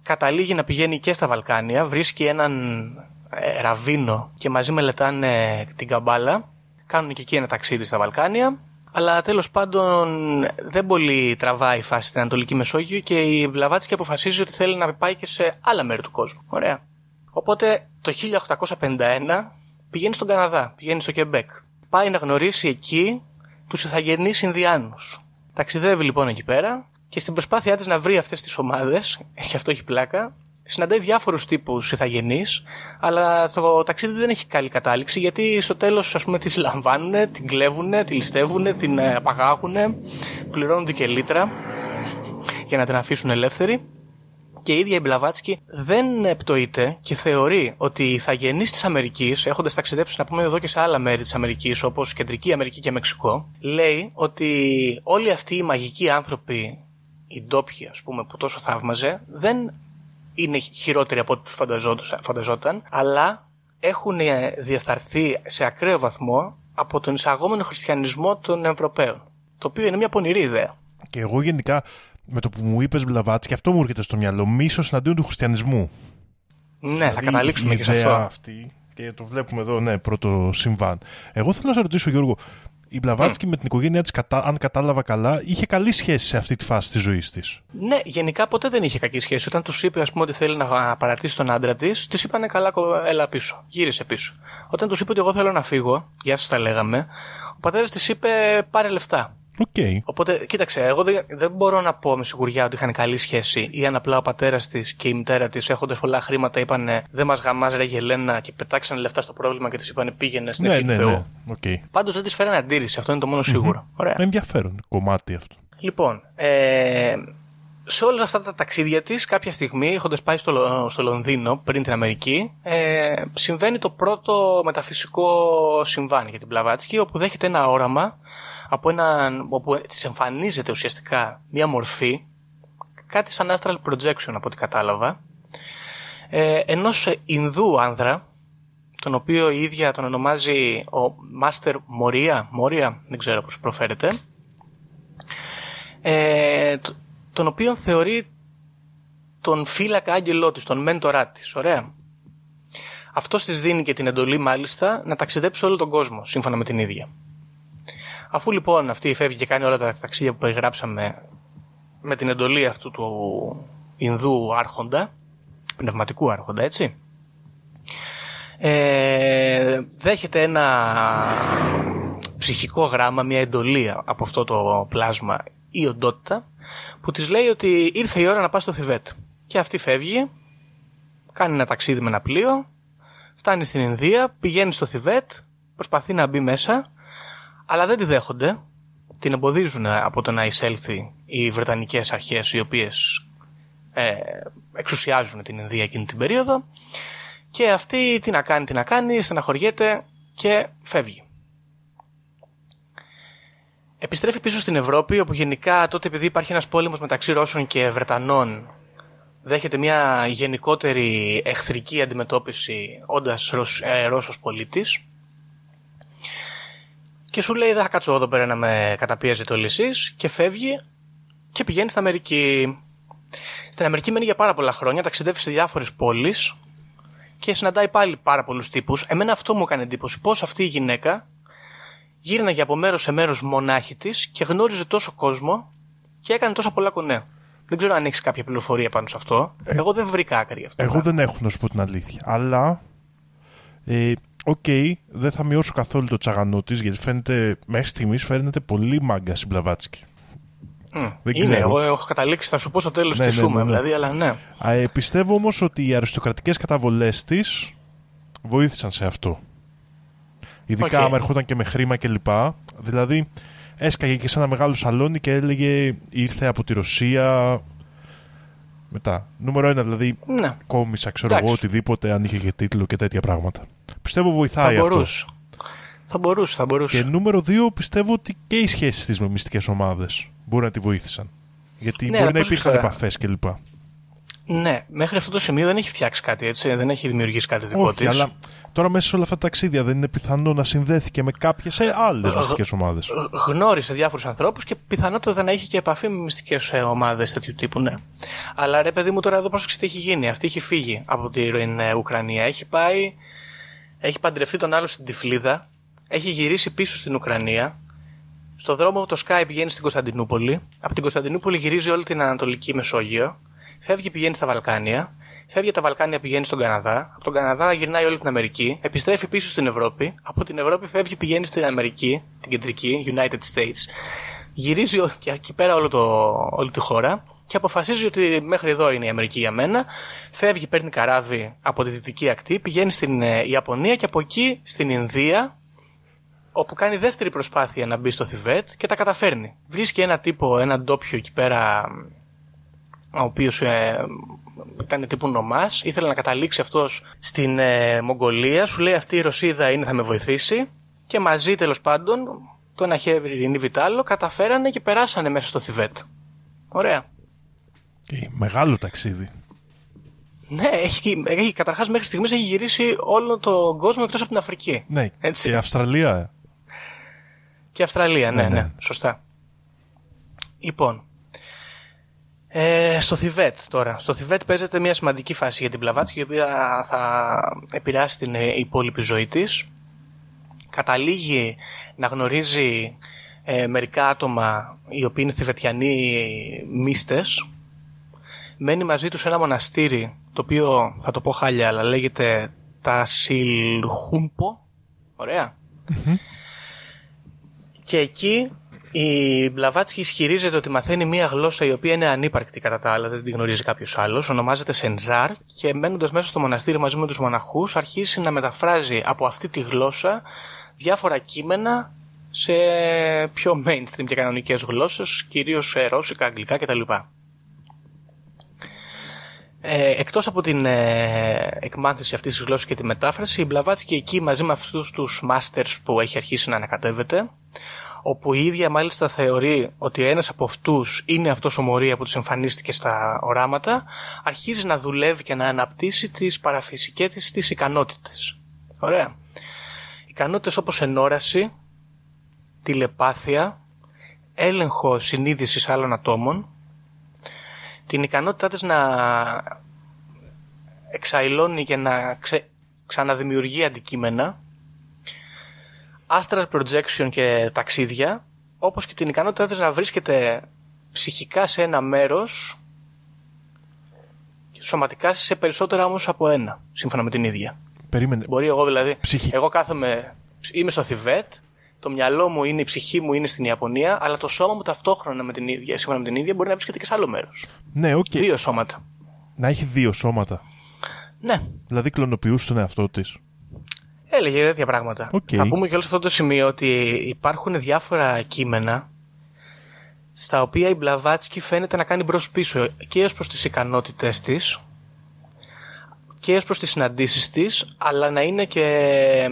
καταλήγει να πηγαίνει και στα Βαλκάνια, βρίσκει έναν ε, ραβίνο και μαζί μελετάνε την καμπάλα. Κάνουν και εκεί ένα ταξίδι στα Βαλκάνια αλλά τέλος πάντων δεν πολύ τραβάει η φάση στην Ανατολική Μεσόγειο και η Βλαβάτσκι αποφασίζει ότι θέλει να πάει και σε άλλα μέρη του κόσμου. Ωραία. Οπότε το 1851 πηγαίνει στον Καναδά, πηγαίνει στο Κεμπέκ. Πάει να γνωρίσει εκεί τους Ιθαγενείς Ινδιάνους. Ταξιδεύει λοιπόν εκεί πέρα και στην προσπάθειά της να βρει αυτές τις ομάδες, και αυτό έχει πλάκα, συναντάει διάφορους τύπους ηθαγενείς, αλλά το ταξίδι δεν έχει καλή κατάληξη γιατί στο τέλος, ας πούμε, τη λαμβάνουν, την κλέβουν, τη ληστεύουν, την ε, απαγάγουν, πληρώνουν και λίτρα για να την αφήσουν ελεύθερη. Και η ίδια η Μπλαβάτσκι δεν πτωείται και θεωρεί ότι οι ηθαγενείς της Αμερικής, έχοντας ταξιδέψει να πούμε εδώ και σε άλλα μέρη της Αμερικής, όπως Κεντρική Αμερική και Μεξικό, λέει ότι όλοι αυτοί οι μαγικοί άνθρωποι, οι ντόπιοι ας πούμε, που τόσο θαύμαζε, δεν είναι χειρότεροι από ό,τι τους φανταζόταν, αλλά έχουν ε, διεφθαρθεί σε ακραίο βαθμό από τον εισαγόμενο χριστιανισμό των Ευρωπαίων. Το οποίο είναι μια πονηρή ιδέα. Και εγώ γενικά με το που μου είπες Μπλαβάτς, και αυτό μου έρχεται στο μυαλό, μίσος εναντίον του χριστιανισμού. Ναι, θα δηλαδή, καταλήξουμε και σε αυτό. Αυτή, και το βλέπουμε εδώ, ναι, πρώτο συμβάν. Εγώ θέλω να σε ρωτήσω, Γιώργο, η Μπλαβάτσκι mm. με την οικογένειά της, αν κατάλαβα καλά, είχε καλή σχέση σε αυτή τη φάση της ζωής της. Ναι, γενικά ποτέ δεν είχε κακή σχέση. Όταν τους είπε, ας πούμε, ότι θέλει να παρατήσει τον άντρα της, της είπανε καλά, έλα πίσω. Γύρισε πίσω. Όταν τους είπε ότι εγώ θέλω να φύγω, γεια σας τα λέγαμε, ο πατέρας της είπε πάρε λεφτά. Okay. Οπότε, κοίταξε, εγώ δεν, δεν μπορώ να πω με σιγουριά ότι είχαν καλή σχέση ή αν απλά ο πατέρας της και η μητέρα της έχοντας πολλά χρήματα είπαν Δεν μας γαμάς, ρε Γελένα και πετάξανε λεφτά στο πρόβλημα και της είπαν Πήγαινε στην ναι, ναι, ναι. Okay. Πάντως δεν της φέρανε αντίρρηση, αυτό είναι το μόνο σίγουρο. Mm-hmm. Ωραία. Ενδιαφέρον κομμάτι αυτό. Λοιπόν, ε, σε όλα αυτά τα ταξίδια της, κάποια στιγμή, έχοντας πάει στο, στο Λονδίνο πριν την Αμερική, ε, συμβαίνει το πρώτο μεταφυσικό συμβάν για την Πλαβάτσκι, όπου δέχεται ένα όραμα από έναν, όπου της εμφανίζεται ουσιαστικά μία μορφή, κάτι σαν astral projection από ό,τι κατάλαβα, ε, ενός Ινδού άνδρα, τον οποίο η ίδια τον ονομάζει ο Master Moria, Moria, δεν ξέρω πώς προφέρεται, ε, τον οποίο θεωρεί τον φύλακα άγγελό της, τον μέντορά της, ωραία. Αυτός της δίνει και την εντολή μάλιστα να ταξιδέψει όλο τον κόσμο, σύμφωνα με την ίδια. Αφού λοιπόν αυτή φεύγει και κάνει όλα τα ταξίδια που περιγράψαμε με την εντολή αυτού του Ινδού άρχοντα, πνευματικού άρχοντα, έτσι, ε, δέχεται ένα ψυχικό γράμμα, μια εντολή από αυτό το πλάσμα η οντότητα, που της λέει ότι ήρθε η ώρα να πάει στο Θιβέτ. Και αυτή φεύγει, κάνει ένα ταξίδι με ένα πλοίο, φτάνει στην Ινδία, πηγαίνει στο Θιβέτ, προσπαθεί να μπει μέσα, αλλά δεν τη δέχονται. Την εμποδίζουν από το να εισέλθει οι Βρετανικές αρχές οι οποίες ε, εξουσιάζουν την Ινδία εκείνη την περίοδο και αυτή τι να κάνει, τι να κάνει, στεναχωριέται και φεύγει. Επιστρέφει πίσω στην Ευρώπη, όπου γενικά τότε επειδή υπάρχει ένας πόλεμος μεταξύ Ρώσων και Βρετανών, δέχεται μια γενικότερη εχθρική αντιμετώπιση όντας ε, Ρώσος πολίτης και σου λέει δεν θα κάτσω εδώ πέρα να με καταπίεζετε όλοι εσείς και φεύγει και πηγαίνει στην Αμερική. Στην Αμερική μένει για πάρα πολλά χρόνια, ταξιδεύει σε διάφορες πόλεις και συναντάει πάλι πάρα πολλούς τύπους. Εμένα αυτό μου έκανε εντύπωση. Πώς αυτή η γυναίκα γύρναγε από μέρος σε μέρος μονάχη της και γνώριζε τόσο κόσμο και έκανε τόσα πολλά κονέ. Δεν ξέρω αν έχεις κάποια πληροφορία πάνω σε αυτό. Εγώ δεν βρήκα άκρη γι' αυτό. Εγώ δεν έχω να σου πω την αλήθεια. Αλλά. Ε, Οκ, δεν θα μειώσω καθόλου το τσαγανό της γιατί φαίνεται, μέχρι στιγμής φαίνεται πολύ μάγκα στην Μπλαβάτσκι. Μμ. δεν είναι, ξέρω. εγώ έχω καταλήξει, θα σου πω στο τέλος Ναι, τη ναι, σούμα, ναι, ναι. δηλαδή, αλλά ναι. Α, ε, πιστεύω όμως ότι οι αριστοκρατικές καταβολές της βοήθησαν σε αυτό. Ειδικά Οκ. άμα ερχόταν και με χρήμα κλπ. Δηλαδή, έσκαγε και σε ένα μεγάλο σαλόνι και έλεγε ήρθε από τη Ρωσία. Μετά. Νούμερο ένα, δηλαδή, ναι. κόμισσα, ξέρω εγώ, Εντάξει. οτιδήποτε, αν είχε και τίτλο και τέτοια πράγματα. Πιστεύω Θα βοηθάει αυτό. μπορούσε. Θα μπορούσε, θα μπορούσε. Και νούμερο δύο, πιστεύω ότι και οι σχέσεις της με μυστικές ομάδες μπορεί να τη βοήθησαν. Γιατί Ναι, μπορεί αλλά να πώς υπήρχαν τώρα; επαφές κλπ. Ναι, μέχρι αυτό το σημείο δεν έχει φτιάξει κάτι έτσι, δεν έχει δημιουργήσει κάτι δικό Όχι, της. αλλά τώρα μέσα σε όλα αυτά τα ταξίδια δεν είναι πιθανό να συνδέθηκε με κάποιες άλλες Ε, μυστικές ομάδες. Γ- Γνώρισε διάφορους ανθρώπους και πιθανότατα να είχε και επαφή με μυστικές ομάδες τέτοιου τύπου, ναι. Αλλά ρε παιδί μου, τώρα εδώ πρόσεξε τι έχει γίνει. Αυτή έχει φύγει από την ε, Ουκρανία. Έχει πάει, έχει παντρευτεί τον άλλο στην Τυφλίδα. Έχει γυρίσει πίσω στην Ουκρανία. Στο δρόμο το Skype πηγαίνει στην Κωνσταντινούπολη. Από την Κωνσταντινούπολη γυρίζει όλη την Ανατολική Μεσόγειο. Φεύγει πηγαίνει στα Βαλκάνια. Φεύγει από τα Βαλκάνια πηγαίνει στον Καναδά. Από τον Καναδά γυρνάει όλη την Αμερική. Επιστρέφει πίσω στην Ευρώπη. Από την Ευρώπη φεύγει πηγαίνει στην Αμερική, την κεντρική, United States. Γυρίζει ο- και εκεί πέρα όλο το, όλη τη χώρα και αποφασίζει ότι μέχρι εδώ είναι η Αμερική για μένα. Φεύγει, παίρνει καράβι από τη δυτική ακτή, πηγαίνει στην ε, Ιαπωνία και από εκεί στην Ινδία όπου κάνει δεύτερη προσπάθεια να μπει στο Θιβέτ και τα καταφέρνει. Βρίσκει ένα τύπο, έναν ντόπιο εκεί πέρα, ο οποίος ε, ήταν τύπου νομάς, ήθελε να καταλήξει αυτός στην ε, Μογγολία, σου λέει αυτή η Ρωσίδα είναι θα με βοηθήσει και μαζί τέλος πάντων το ένα χέρι είναι βιτάλο, καταφέρανε και περάσανε μέσα στο Θιβέτ. Ωραία. Μεγάλο ταξίδι. Ναι, έχει, έχει, καταρχάς μέχρι στιγμής έχει γυρίσει όλο τον κόσμο εκτός από την Αφρική. Ναι, Έτσι. και Αυστραλία. ε. Και Αυστραλία, ναι, Ναι, ναι, ναι. σωστά. Λοιπόν, ε, στο Θιβέτ τώρα. Στο Θιβέτ παίζεται μια σημαντική φάση για την Πλαβάτσκι, η οποία θα επηρεάσει την ε, υπόλοιπη ζωή της. Καταλήγει να γνωρίζει ε, μερικά άτομα οι οποίοι είναι θηβετιανοί μίστες. Μένει μαζί τους σε ένα μοναστήρι, το οποίο θα το πω χάλια, αλλά λέγεται τα Σιλχούμπο. Ωραία. Και εκεί η Μπλαβάτσκι ισχυρίζεται ότι μαθαίνει μία γλώσσα η οποία είναι ανύπαρκτη κατά τα άλλα, δεν την γνωρίζει κάποιος άλλος. Ονομάζεται Σεντζάρ και μένοντα μέσα στο μοναστήρι μαζί με τους μοναχούς, αρχίσει να μεταφράζει από αυτή τη γλώσσα διάφορα κείμενα σε πιο mainstream και κανονικές γλώσσες, κυρίως ρώσικα, αγγλικά κτλ. Ε, εκτός από την ε, εκμάθηση αυτής της γλώσσας και τη μετάφραση, η Μπλαβάτσκι εκεί μαζί με αυτούς τους masters που έχει αρχίσει να ανακατεύεται, όπου η ίδια μάλιστα θεωρεί ότι ένας από αυτούς είναι αυτός ο Μωρία που της εμφανίστηκε στα οράματα, αρχίζει να δουλεύει και να αναπτύσσει τις παραφυσικές της τις ικανότητες. Ωραία. Ικανότητες όπως ενόραση, τηλεπάθεια, έλεγχο συνείδησης άλλων ατόμων, την ικανότητά της να εξαϊλώνει και να ξε... ξαναδημιουργεί αντικείμενα, astral projection και ταξίδια, όπως και την ικανότητά της να βρίσκεται ψυχικά σε ένα μέρος και σωματικά σε περισσότερα όμως από ένα, σύμφωνα με την ίδια. Περίμενε. Μπορεί εγώ δηλαδή, Ψυχη- εγώ κάθομαι, είμαι στο Θιβέτ, το μυαλό μου είναι, η ψυχή μου είναι στην Ιαπωνία, αλλά το σώμα μου ταυτόχρονα με την ίδια, σύμφωνα με την ίδια, μπορεί να βρίσκεται και σε άλλο μέρος. Ναι, οκ. Δύο σώματα. Να έχει δύο σώματα. Ναι, Δηλαδή κλωνοποιούσε τον εαυτό της. Έλεγε τέτοια πράγματα. Οκ. Θα πούμε και όλο σε αυτό το σημείο ότι υπάρχουν διάφορα κείμενα στα οποία η Μπλαβάτσκι φαίνεται να κάνει μπρος πίσω και ως προς τις ικανότητες της και ως προς τις συναντήσεις της αλλά να είναι και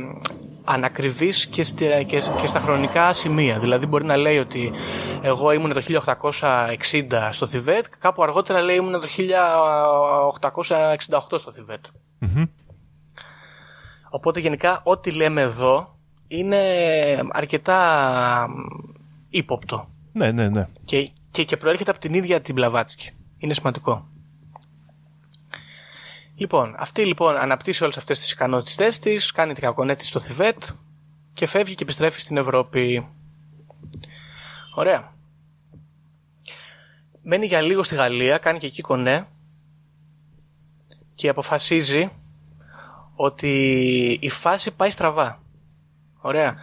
ανακριβής και, στη- και, και στα χρονικά σημεία. Δηλαδή μπορεί να λέει ότι εγώ ήμουν το 1860 στο Θιβέτ, κάπου αργότερα λέει ήμουν το 1868 στο Θιβέτ. Οπότε γενικά ό,τι λέμε εδώ είναι αρκετά ύποπτο Ναι, ναι, ναι. και, και, και προέρχεται από την ίδια την Μπλαβάτσκι. Είναι σημαντικό. Λοιπόν, αυτή λοιπόν αναπτύσσει όλες αυτές τις ικανότητές της, κάνει την κακονέτη στο Θιβέτ και φεύγει και επιστρέφει στην Ευρώπη. Ωραία. Μένει για λίγο στη Γαλλία, κάνει και εκεί κονέ και αποφασίζει ότι η φάση πάει στραβά. Ωραία.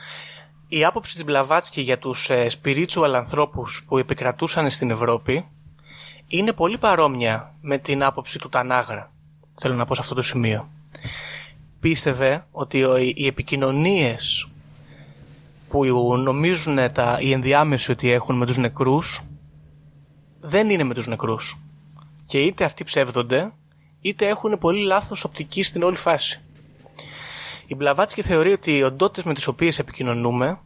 Η άποψη της Μπλαβάτσκι για τους ε, spiritual ανθρώπους που επικρατούσαν στην Ευρώπη είναι πολύ παρόμοια με την άποψη του Τανάγρα. Θέλω να πω σε αυτό το σημείο. Πίστευε ότι οι επικοινωνίες που νομίζουν τα, οι ενδιάμεσοι ότι έχουν με τους νεκρούς δεν είναι με τους νεκρούς. Και είτε αυτοί ψεύδονται είτε έχουν πολύ λάθος οπτική στην όλη φάση. Η Μπλαβάτσκι θεωρεί ότι οι οντότητες με τις οποίες επικοινωνούμε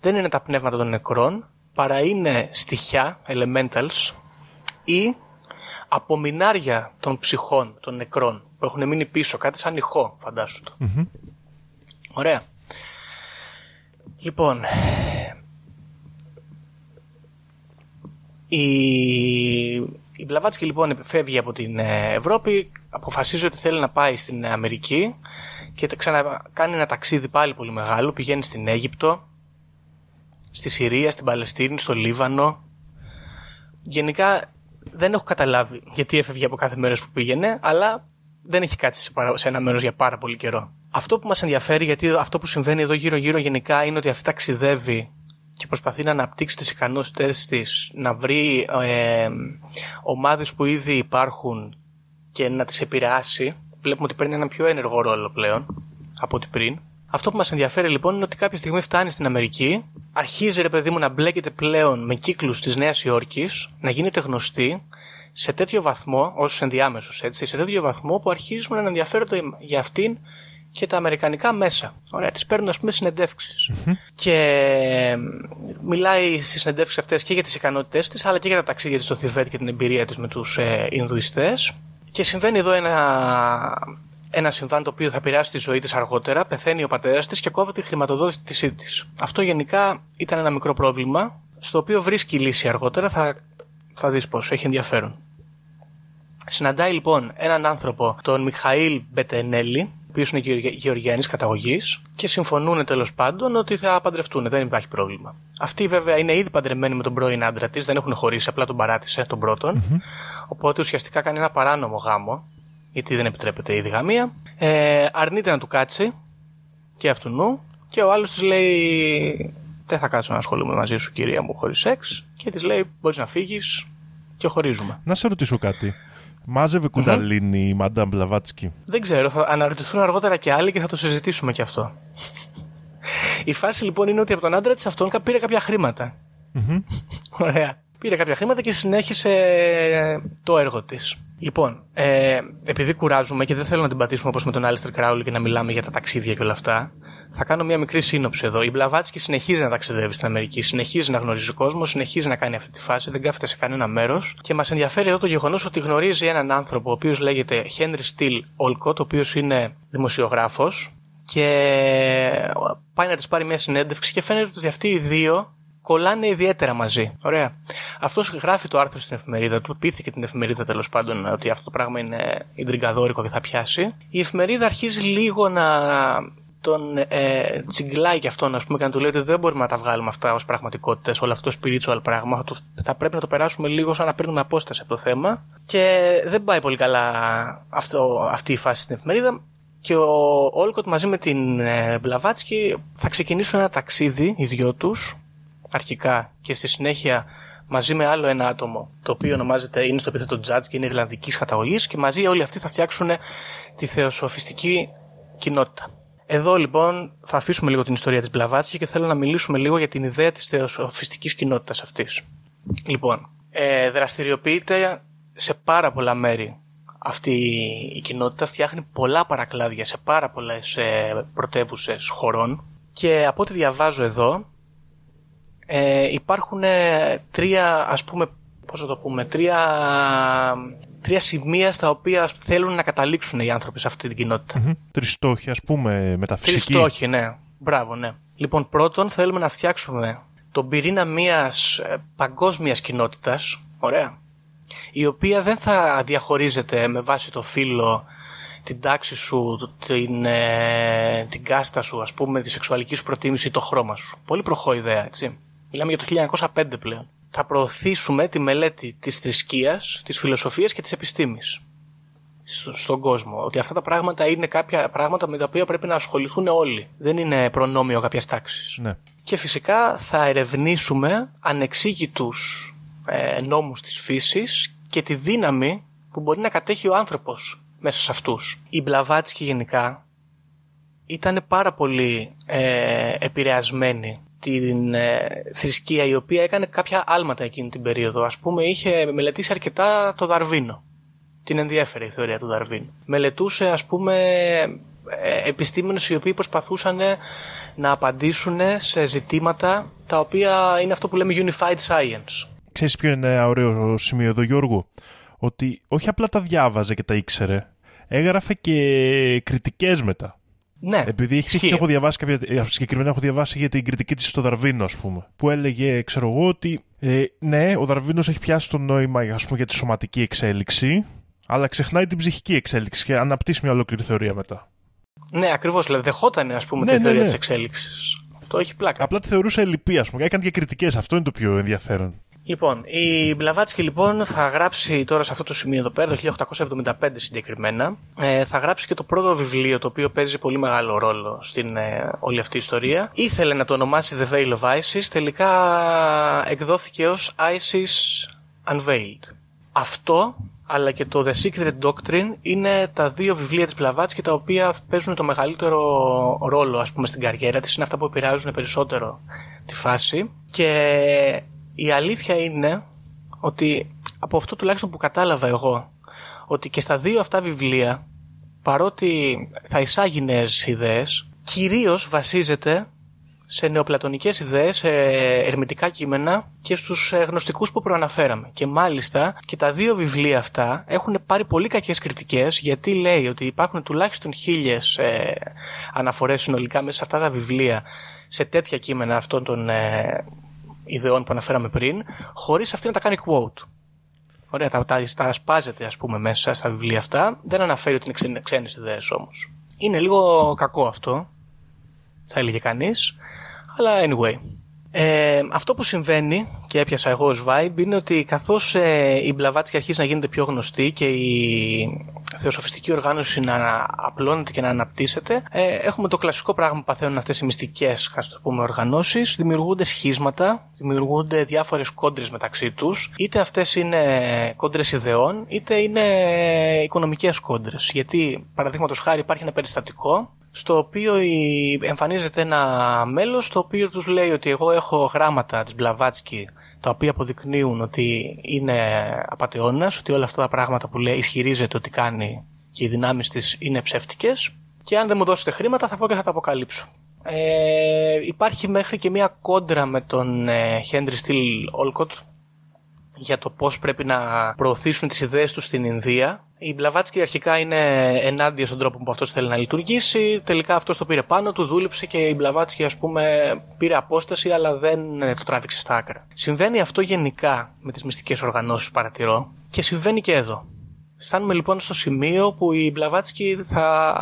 δεν είναι τα πνεύματα των νεκρών, παρά είναι στοιχιά, elementals, ή απομεινάρια των ψυχών των νεκρών που έχουν μείνει πίσω, κάτι σαν ηχό, φαντάσου το. Ωραία. Λοιπόν, η, η Μπλαβάτσκι λοιπόν φεύγει από την ε, Ευρώπη, αποφασίζει ότι θέλει να πάει στην Αμερική και ξανακάνει ένα ταξίδι πάλι πολύ μεγάλο, πηγαίνει στην Αίγυπτο, στη Συρία, στην Παλαιστίνη, στο Λίβανο. Γενικά δεν έχω καταλάβει γιατί έφευγε από κάθε μέρος που πήγαινε, αλλά δεν έχει κάτσει σε ένα μέρος για πάρα πολύ καιρό. Αυτό που μας ενδιαφέρει, γιατί αυτό που συμβαίνει εδώ γύρω-γύρω γενικά είναι ότι αυτή ταξιδεύει και προσπαθεί να αναπτύξει τις ικανότητέ της, να βρει ε, ομάδες που ήδη υπάρχουν και να τις επηρεάσει. Βλέπουμε ότι παίρνει ένα πιο ένεργο ρόλο πλέον από ό,τι πριν. Αυτό που μας ενδιαφέρει λοιπόν είναι ότι κάποια στιγμή φτάνει στην Αμερική, αρχίζει ρε παιδί μου να μπλέκεται πλέον με κύκλους της Νέας Υόρκης, να γίνεται γνωστή σε τέτοιο βαθμό, ως ενδιάμεσος έτσι, σε τέτοιο βαθμό που αρχίζουν να ενδιαφέρονται για αυτήν και τα αμερικανικά μέσα. Ωραία, τις παίρνουν ας πούμε συνεντεύξεις. Και μιλάει στις συνεντεύξεις αυτές και για τις ικανότητέ της, αλλά και για τα ταξίδια της στο Θιβέτ και την εμπειρία της με τους ε, Ινδουιστές. Και συμβαίνει εδώ ένα, ένα συμβάν το οποίο θα επηρεάσει τη ζωή της αργότερα. Πεθαίνει ο πατέρας της και κόβεται η χρηματοδότησή της. Αυτό γενικά ήταν ένα μικρό πρόβλημα, στο οποίο βρίσκει λύση αργότερα. Θα, θα δεις πώς, έχει ενδιαφέρον. Συναντάει λοιπόν έναν άνθρωπο, τον Μιχαήλ Μπετενέλη, ο οποίος είναι γεωργιανής καταγωγής, και συμφωνούν τέλος πάντων ότι θα παντρευτούν. Δεν υπάρχει πρόβλημα. Αυτή βέβαια είναι ήδη παντρεμένη με τον πρώην άντρα της, δεν έχουν χωρίσει, απλά τον παράτησε τον πρώτον. Οπότε ουσιαστικά κάνει ένα παράνομο γάμο, γιατί δεν επιτρέπεται η διγαμία. Ε, αρνείται να του κάτσει και αυτού νου, και ο άλλος της λέει: Δεν θα κάτσω να ασχολούμαι μαζί σου, κυρία μου, χωρίς σεξ. Και της λέει: Μπορείς να φύγεις και χωρίζουμε. Να σε ρωτήσω κάτι. Μάζευε κουνταλίνη η Μαντάμ Μπλαβάτσκι; Δεν ξέρω, θα αναρωτηθούν αργότερα και άλλοι και θα το συζητήσουμε και αυτό. Η φάση λοιπόν είναι ότι από τον άντρα της αυτόν πήρε κάποια χρήματα. Ωραία. Πήρε κάποια χρήματα και συνέχισε το έργο της. Λοιπόν, ε, επειδή κουράζουμε και δεν θέλω να την πατήσουμε όπως με τον Άλιστερ Κράουλι και να μιλάμε για τα ταξίδια και όλα αυτά, θα κάνω μια μικρή σύνοψη εδώ. Η Μπλαβάτσκι συνεχίζει να ταξιδεύει στην Αμερική, συνεχίζει να γνωρίζει κόσμος, συνεχίζει να κάνει αυτή τη φάση, δεν κάθεται σε κανένα μέρος. Και μας ενδιαφέρει εδώ το γεγονός ότι γνωρίζει έναν άνθρωπο, ο οποίος λέγεται Henry Steele Olcott, ο οποίος είναι δημοσιογράφος, και πάει να της πάρει μια συνέντευξη και φαίνεται ότι αυτοί οι δύο κολλάνε ιδιαίτερα μαζί. Ωραία. Αυτός γράφει το άρθρο στην εφημερίδα του, πείθηκε την εφημερίδα τέλος πάντων ότι αυτό το πράγμα είναι ιντριγκαδόρικο και θα πιάσει. Η εφημερίδα αρχίζει λίγο να τον ε, τσιγκλάει και αυτόν, ας πούμε, και να του λέει ότι δεν μπορούμε να τα βγάλουμε αυτά ως πραγματικότητες, όλο αυτό το spiritual πράγμα. Θα πρέπει να το περάσουμε λίγο σαν να παίρνουμε απόσταση από το θέμα. Και δεν πάει πολύ καλά αυτό, αυτή η φάση στην εφημερίδα. Και ο Όλκοτ μαζί με την ε, Μπλαβάτσκι θα ξεκινήσουν ένα ταξίδι, οι δυο τους, αρχικά και στη συνέχεια μαζί με άλλο ένα άτομο, το οποίο ονομάζεται, είναι στο επίθετο Judge και είναι Ιρλανδικής καταγωγής, και μαζί όλοι αυτοί θα φτιάξουν τη θεοσοφιστική κοινότητα. Εδώ λοιπόν θα αφήσουμε λίγο την ιστορία της Μπλαβάτσια και θέλω να μιλήσουμε λίγο για την ιδέα της θεοσοφιστικής κοινότητας αυτής. Λοιπόν, ε, δραστηριοποιείται σε πάρα πολλά μέρη αυτή η κοινότητα, φτιάχνει πολλά παρακλάδια σε πάρα πολλές ε, πρωτεύουσες χωρών και από ό,τι διαβάζω εδώ ε, υπάρχουν τρία ας πούμε πώς θα το πούμε, τρία τρία σημεία στα οποία θέλουν να καταλήξουν οι άνθρωποι σε αυτή την κοινότητα. Mm-hmm. Τριστόχοι, ας πούμε, μεταφυσική. Τριστόχοι, ναι. Μπράβο, ναι. Λοιπόν, πρώτον θέλουμε να φτιάξουμε τον πυρήνα μιας ε, παγκόσμιας κοινότητας. Ωραία. Η οποία δεν θα διαχωρίζεται με βάση το φύλλο, την τάξη σου, την, ε, την κάστα σου, ας πούμε, τη σεξουαλική σου προτίμηση ή το χρώμα σου. Πολύ προχώ ιδέα, έτσι. Μιλάμε για το 1905 πλέον. Θα προωθήσουμε τη μελέτη της θρησκείας, της φιλοσοφίας και της επιστήμης στον κόσμο. Ότι αυτά τα πράγματα είναι κάποια πράγματα με τα οποία πρέπει να ασχοληθούν όλοι. Δεν είναι προνόμιο κάποιας τάξης. Ναι. Και φυσικά θα ερευνήσουμε ανεξήγητους ε, νόμους της φύσης και τη δύναμη που μπορεί να κατέχει ο άνθρωπος μέσα σε αυτούς. Οι Μπλαβάτσκι γενικά ήταν πάρα πολύ ε, επηρεασμένοι την ε, θρησκεία η οποία έκανε κάποια άλματα εκείνη την περίοδο. Ας πούμε είχε μελετήσει αρκετά το Δαρβίνο. Την ενδιέφερε η θεωρία του Δαρβίνου. Μελετούσε ας πούμε ε, επιστήμονες οι οποίοι προσπαθούσαν να απαντήσουν σε ζητήματα τα οποία είναι αυτό που λέμε unified science. Ξέρεις ποιο είναι ένα ωραίο σημείο εδώ Γιώργο; Ότι όχι απλά τα διάβαζε και τα ήξερε έγραφε και κριτικές μετά. Ναι, Επειδή έχει ισχύει. και έχω διαβάσει κάποια. ε, Συγκεκριμένα έχω διαβάσει για την κριτική της στο Δαρβίνο, ας πούμε. Που έλεγε, ξέρω εγώ, ότι ε, ναι, ο Δαρβίνος έχει πιάσει το νόημα ας πούμε, για τη σωματική εξέλιξη, αλλά ξεχνάει την ψυχική εξέλιξη και αναπτύσσει μια ολόκληρη θεωρία μετά. Ναι, ακριβώς. Δηλαδή, δεχόταν ας πούμε, Ναι, τη ναι, θεωρία ναι. της εξέλιξης. Το έχει πλάκα. Απλά τη θεωρούσε ελλειπή, ας πούμε. Έκανε και κριτικές. Αυτό είναι το πιο ενδιαφέρον. Λοιπόν, η Μπλαβάτσκι λοιπόν θα γράψει τώρα σε αυτό το σημείο εδώ πέρα, το 1875 συγκεκριμένα, ε, θα γράψει και το πρώτο βιβλίο το οποίο παίζει πολύ μεγάλο ρόλο στην ε, όλη αυτή η ιστορία. Ήθελε να το ονομάσει The Veil of Isis, τελικά εκδόθηκε ως Isis Unveiled. Αυτό αλλά και το The Secret Doctrine είναι τα δύο βιβλία της Blavatsky τα οποία παίζουν το μεγαλύτερο ρόλο ας πούμε στην καριέρα της, είναι αυτά που επηρεάζουν περισσότερο τη φάση και η αλήθεια είναι ότι από αυτό τουλάχιστον που κατάλαβα εγώ ότι και στα δύο αυτά βιβλία παρότι θα εισάγει νέες ιδέες κυρίως βασίζεται σε νεοπλατωνικές ιδέες, σε ερμητικά κείμενα και στους ε, γνωστικούς που προαναφέραμε. Και μάλιστα και τα δύο βιβλία αυτά έχουν πάρει πολύ κακές κριτικές γιατί λέει ότι υπάρχουν τουλάχιστον χίλιες ε, αναφορές συνολικά μέσα σε αυτά τα βιβλία σε τέτοια κείμενα αυτών των ε, ιδεών που αναφέραμε πριν, χωρίς αυτή να τα κάνει quote. Ωραία, τα, τα, τα σπάζεται ας πούμε μέσα στα βιβλία αυτά, δεν αναφέρει ότι είναι ξένε, ξένες ιδέες όμως. Είναι λίγο κακό αυτό, θα έλεγε κανείς, αλλά anyway. Ε, αυτό που συμβαίνει και έπιασα εγώ ως vibe είναι ότι καθώς ε, η Μπλαβάτσικη αρχίζει να γίνεται πιο γνωστή και η θεοσοφιστική οργάνωση να απλώνεται και να αναπτύσσεται. Ε, έχουμε το κλασικό πράγμα που παθαίνουν αυτές οι μυστικές ας το πούμε οργανώσεις. Δημιουργούνται σχίσματα, δημιουργούνται διάφορες κόντρες μεταξύ τους. Είτε αυτές είναι κόντρες ιδεών είτε είναι οικονομικές κόντρες. Γιατί παραδείγματος χάρη υπάρχει ένα περιστατικό στο οποίο η- εμφανίζεται ένα μέλος το οποίο τους λέει ότι εγώ έχω γράμματα της Μπλαβάτσκι τα οποία αποδεικνύουν ότι είναι απατεώνας, ότι όλα αυτά τα πράγματα που λέει ισχυρίζεται ότι κάνει και οι δυνάμεις της είναι ψεύτικες και αν δεν μου δώσετε χρήματα θα πω και θα τα αποκαλύψω. Ε, υπάρχει μέχρι και μια κόντρα με τον ε, Henry Steele Olcott για το πώς πρέπει να προωθήσουν τις ιδέες τους στην Ινδία. Η Μπλαβάτσκι αρχικά είναι ενάντια στον τρόπο που αυτός θέλει να λειτουργήσει. Τελικά αυτός το πήρε πάνω του, δούλεψε και η Μπλαβάτσκι ας πούμε πήρε απόσταση αλλά δεν ε, το τράβηξε στα άκρα. Συμβαίνει αυτό γενικά με τις μυστικές οργανώσεις παρατηρώ και συμβαίνει και εδώ. Φτάνουμε λοιπόν στο σημείο που η Μπλαβάτσκι θα,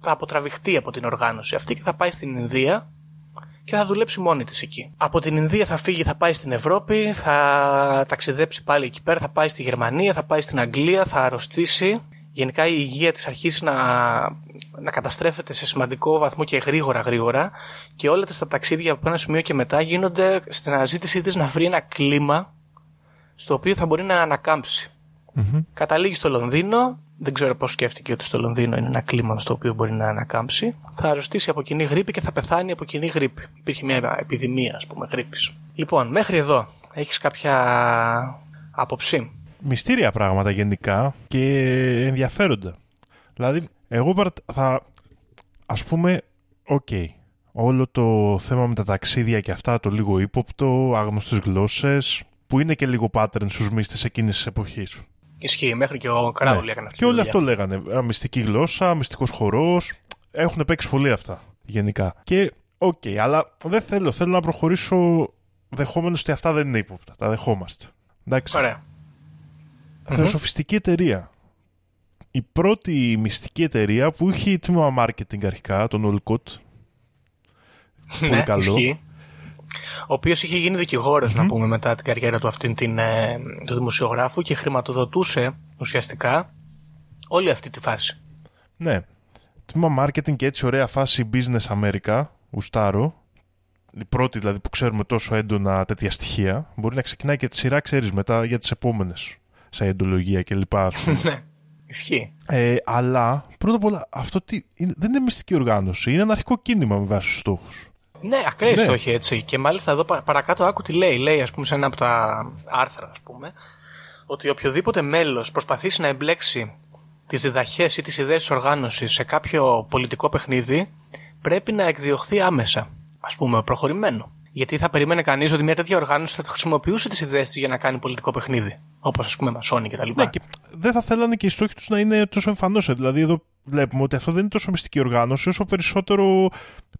θα αποτραβηχτεί από την οργάνωση αυτή και θα πάει στην Ινδία και θα δουλέψει μόνη της εκεί. Από την Ινδία θα φύγει, θα πάει στην Ευρώπη, θα ταξιδέψει πάλι εκεί πέρα, θα πάει στη Γερμανία, θα πάει στην Αγγλία, θα αρρωστήσει. Γενικά η υγεία της αρχίζει να, να καταστρέφεται σε σημαντικό βαθμό και γρήγορα γρήγορα και όλα τα ταξίδια από ένα σημείο και μετά γίνονται στην αναζήτησή της να βρει ένα κλίμα στο οποίο θα μπορεί να ανακάμψει. Καταλήγει στο Λονδίνο. Δεν ξέρω πώς σκέφτηκε ότι στο Λονδίνο είναι ένα κλίμα στο οποίο μπορεί να ανακάμψει. Θα αρρωστήσει από κοινή γρήπη και θα πεθάνει από κοινή γρήπη. Υπήρχε μια επιδημία, ας πούμε, γρήπης. Λοιπόν, μέχρι εδώ έχεις κάποια άποψη; Μυστήρια πράγματα γενικά και ενδιαφέροντα. Δηλαδή, εγώ παρα- θα. ας πούμε, οκ. όλο το θέμα με τα ταξίδια και αυτά, το λίγο ύποπτο, άγνωστες γλώσσες, που είναι και λίγο pattern στους μύστες εκείνης της εποχής. Ισχύει, μέχρι και ο Κρόουλι Ναι. έκανε αυτή Και τη όλο δουλειά. αυτό λέγανε. Α, Μυστική γλώσσα, μυστικός χορός. Έχουν παίξει πολύ αυτά γενικά. Και οκ, αλλά δεν θέλω. Θέλω να προχωρήσω δεχόμενος ότι αυτά δεν είναι ύποπτα. Τα δεχόμαστε. Εντάξει. Ωραία. Θεοσοφιστική εταιρεία. η πρώτη μυστική εταιρεία που είχε τμήμα marketing αρχικά, τον Olcott. Πολύ Ναι, καλό. ισχύει. Ο οποίος είχε γίνει δικηγόρος, να πούμε, μετά την καριέρα του αυτήν την, ε, του δημοσιογράφου και χρηματοδοτούσε ουσιαστικά όλη αυτή τη φάση. Ναι. Τμήμα marketing και έτσι ωραία φάση business America, ουστάρο. Η πρώτη δηλαδή που ξέρουμε τόσο έντονα τέτοια στοιχεία. Μπορεί να ξεκινάει και τη σειρά, ξέρεις μετά για τις επόμενες. Σαν εντολογία κλπ. ας πούμε. ναι, ισχύει. ε, αλλά πρώτα απ' όλα αυτό τι, είναι, δεν είναι μυστική οργάνωση. Είναι ένα αρχικό κίνημα με βάση τους στόχους. Ναι, ακραίοι Ναι. στόχοι έτσι. Και μάλιστα εδώ πα- παρακάτω άκου τι λέει. Λέει, ας πούμε, σε ένα από τα άρθρα, ας πούμε, ότι οποιοδήποτε μέλος προσπαθήσει να εμπλέξει τις διδαχές ή τις ιδέες της οργάνωσης σε κάποιο πολιτικό παιχνίδι, πρέπει να εκδιωχθεί άμεσα. Α πούμε, προχωρημένο. Γιατί θα περίμενε κανείς ότι μια τέτοια οργάνωση θα χρησιμοποιούσε τις ιδέες της για να κάνει πολιτικό παιχνίδι. Όπως ας πούμε μασόνοι κτλ. Ναι, και δεν θα θέλανε και οι στόχοι τους να είναι τόσο εμφανώς. Δηλαδή, εδώ βλέπουμε ότι αυτό δεν είναι τόσο μυστική οργάνωση, όσο περισσότερο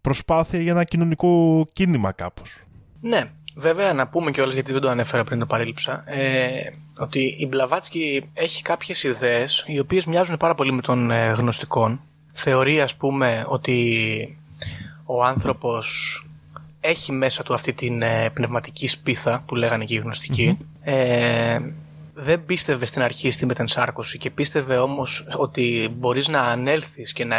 προσπάθεια για ένα κοινωνικό κίνημα κάπως. Ναι, βέβαια να πούμε κιόλας γιατί δεν το ανέφερα πριν το παρέλειψα. Ε, ότι η Μπλαβάτσκι έχει κάποιες ιδέες οι οποίες μοιάζουν πάρα πολύ με των ε, γνωστικών. Θεωρεί, ας πούμε, ότι ο άνθρωπος έχει μέσα του αυτή την ε, πνευματική σπίθα που λέγανε και οι γνωστικοι Ε, δεν πίστευε στην αρχή στη μετενσάρκωση και πίστευε όμως ότι μπορείς να ανέλθεις και να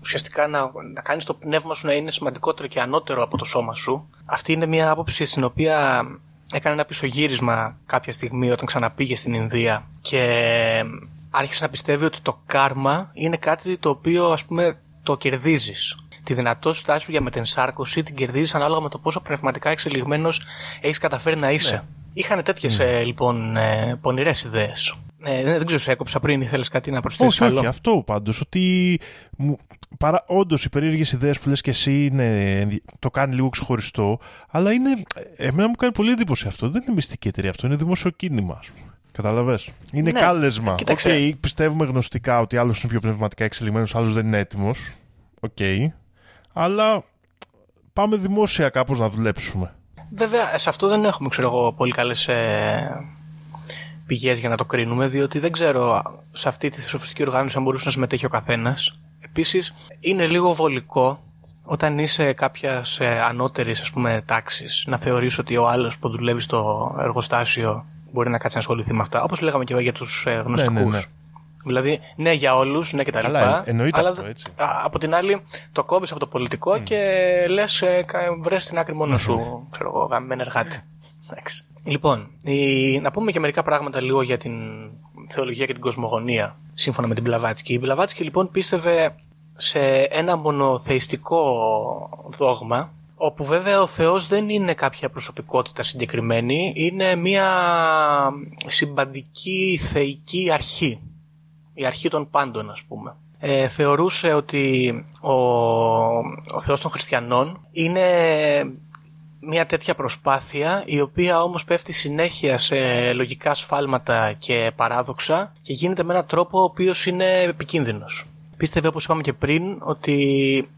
ουσιαστικά να, να κάνεις το πνεύμα σου να είναι σημαντικότερο και ανώτερο από το σώμα σου. Αυτή είναι μια άποψη στην οποία έκανε ένα πισωγύρισμα κάποια στιγμή όταν ξαναπήγε στην Ινδία και άρχισε να πιστεύει ότι το κάρμα είναι κάτι το οποίο ας πούμε το κερδίζεις. Τη δυνατότητά σου για μετενσάρκωση την κερδίζεις ανάλογα με το πόσο πνευματικά εξελιγμένος έχεις καταφέρει να είσαι. Είχαν τέτοιες λοιπόν ε, πονηρές ιδέες. Ε, δεν δεν ξέρω, σε έκοψα πριν, ήθελε κάτι να προσθέσεις Όχι, άλλο; όχι, αυτό πάντως. Ότι μου, παρά, όντως οι περίεργες ιδέες που λες και εσύ είναι, ενδι- το κάνει λίγο ξεχωριστό, αλλά είναι. Εμένα μου κάνει πολύ εντύπωση αυτό. Δεν είναι μυστική εταιρεία αυτό, είναι δημόσιο κίνημα, ας πούμε. Κατάλαβε. Είναι Ναι, κάλεσμα. Οκ, κοίταξε. πιστεύουμε γνωστικά ότι άλλος είναι πιο πνευματικά εξελιγμένος, άλλος δεν είναι έτοιμος. Οκ. Αλλά πάμε δημόσια κάπως να δουλέψουμε. Βέβαια, σε αυτό δεν έχουμε ξέρω εγώ, πολύ καλές ε, πηγές για να το κρίνουμε, διότι δεν ξέρω σε αυτή τη θεοσοφιστική οργάνωση αν μπορούσε να συμμετέχει ο καθένας. Επίσης, είναι λίγο βολικό όταν είσαι κάποιας ε, ανώτερης τάξης να θεωρείς ότι ο άλλος που δουλεύει στο εργοστάσιο μπορεί να κάτσει να ασχοληθεί με αυτά. Όπως λέγαμε και για τους ε, γνωστικού. ναι, ναι. Δηλαδή, ναι για όλους, ναι και τα Καλά, λοιπά. εν- εννοείται αλλά, αυτό, έτσι. α, από την άλλη, το κόβεις από το πολιτικό και λες, βρες την άκρη μόνος σου, ξέρω εγώ, γαμμένο εργάτη. Εντάξει. Λοιπόν, η, να πούμε και μερικά πράγματα λίγο για την θεολογία και την κοσμογονία, σύμφωνα με την Μπλαβάτσκι. Η Μπλαβάτσκι λοιπόν πίστευε σε ένα μονοθεϊστικό δόγμα, όπου βέβαια ο Θεός δεν είναι κάποια προσωπικότητα συγκεκριμένη, είναι μια συμπαντική θεϊκή αρχή. Η αρχή των πάντων, ας πούμε. Ε, θεωρούσε ότι ο, ο Θεός των χριστιανών είναι μια τέτοια προσπάθεια η οποία όμως πέφτει συνέχεια σε λογικά σφάλματα και παράδοξα και γίνεται με έναν τρόπο ο οποίος είναι επικίνδυνος. Πίστευε όπως είπαμε και πριν ότι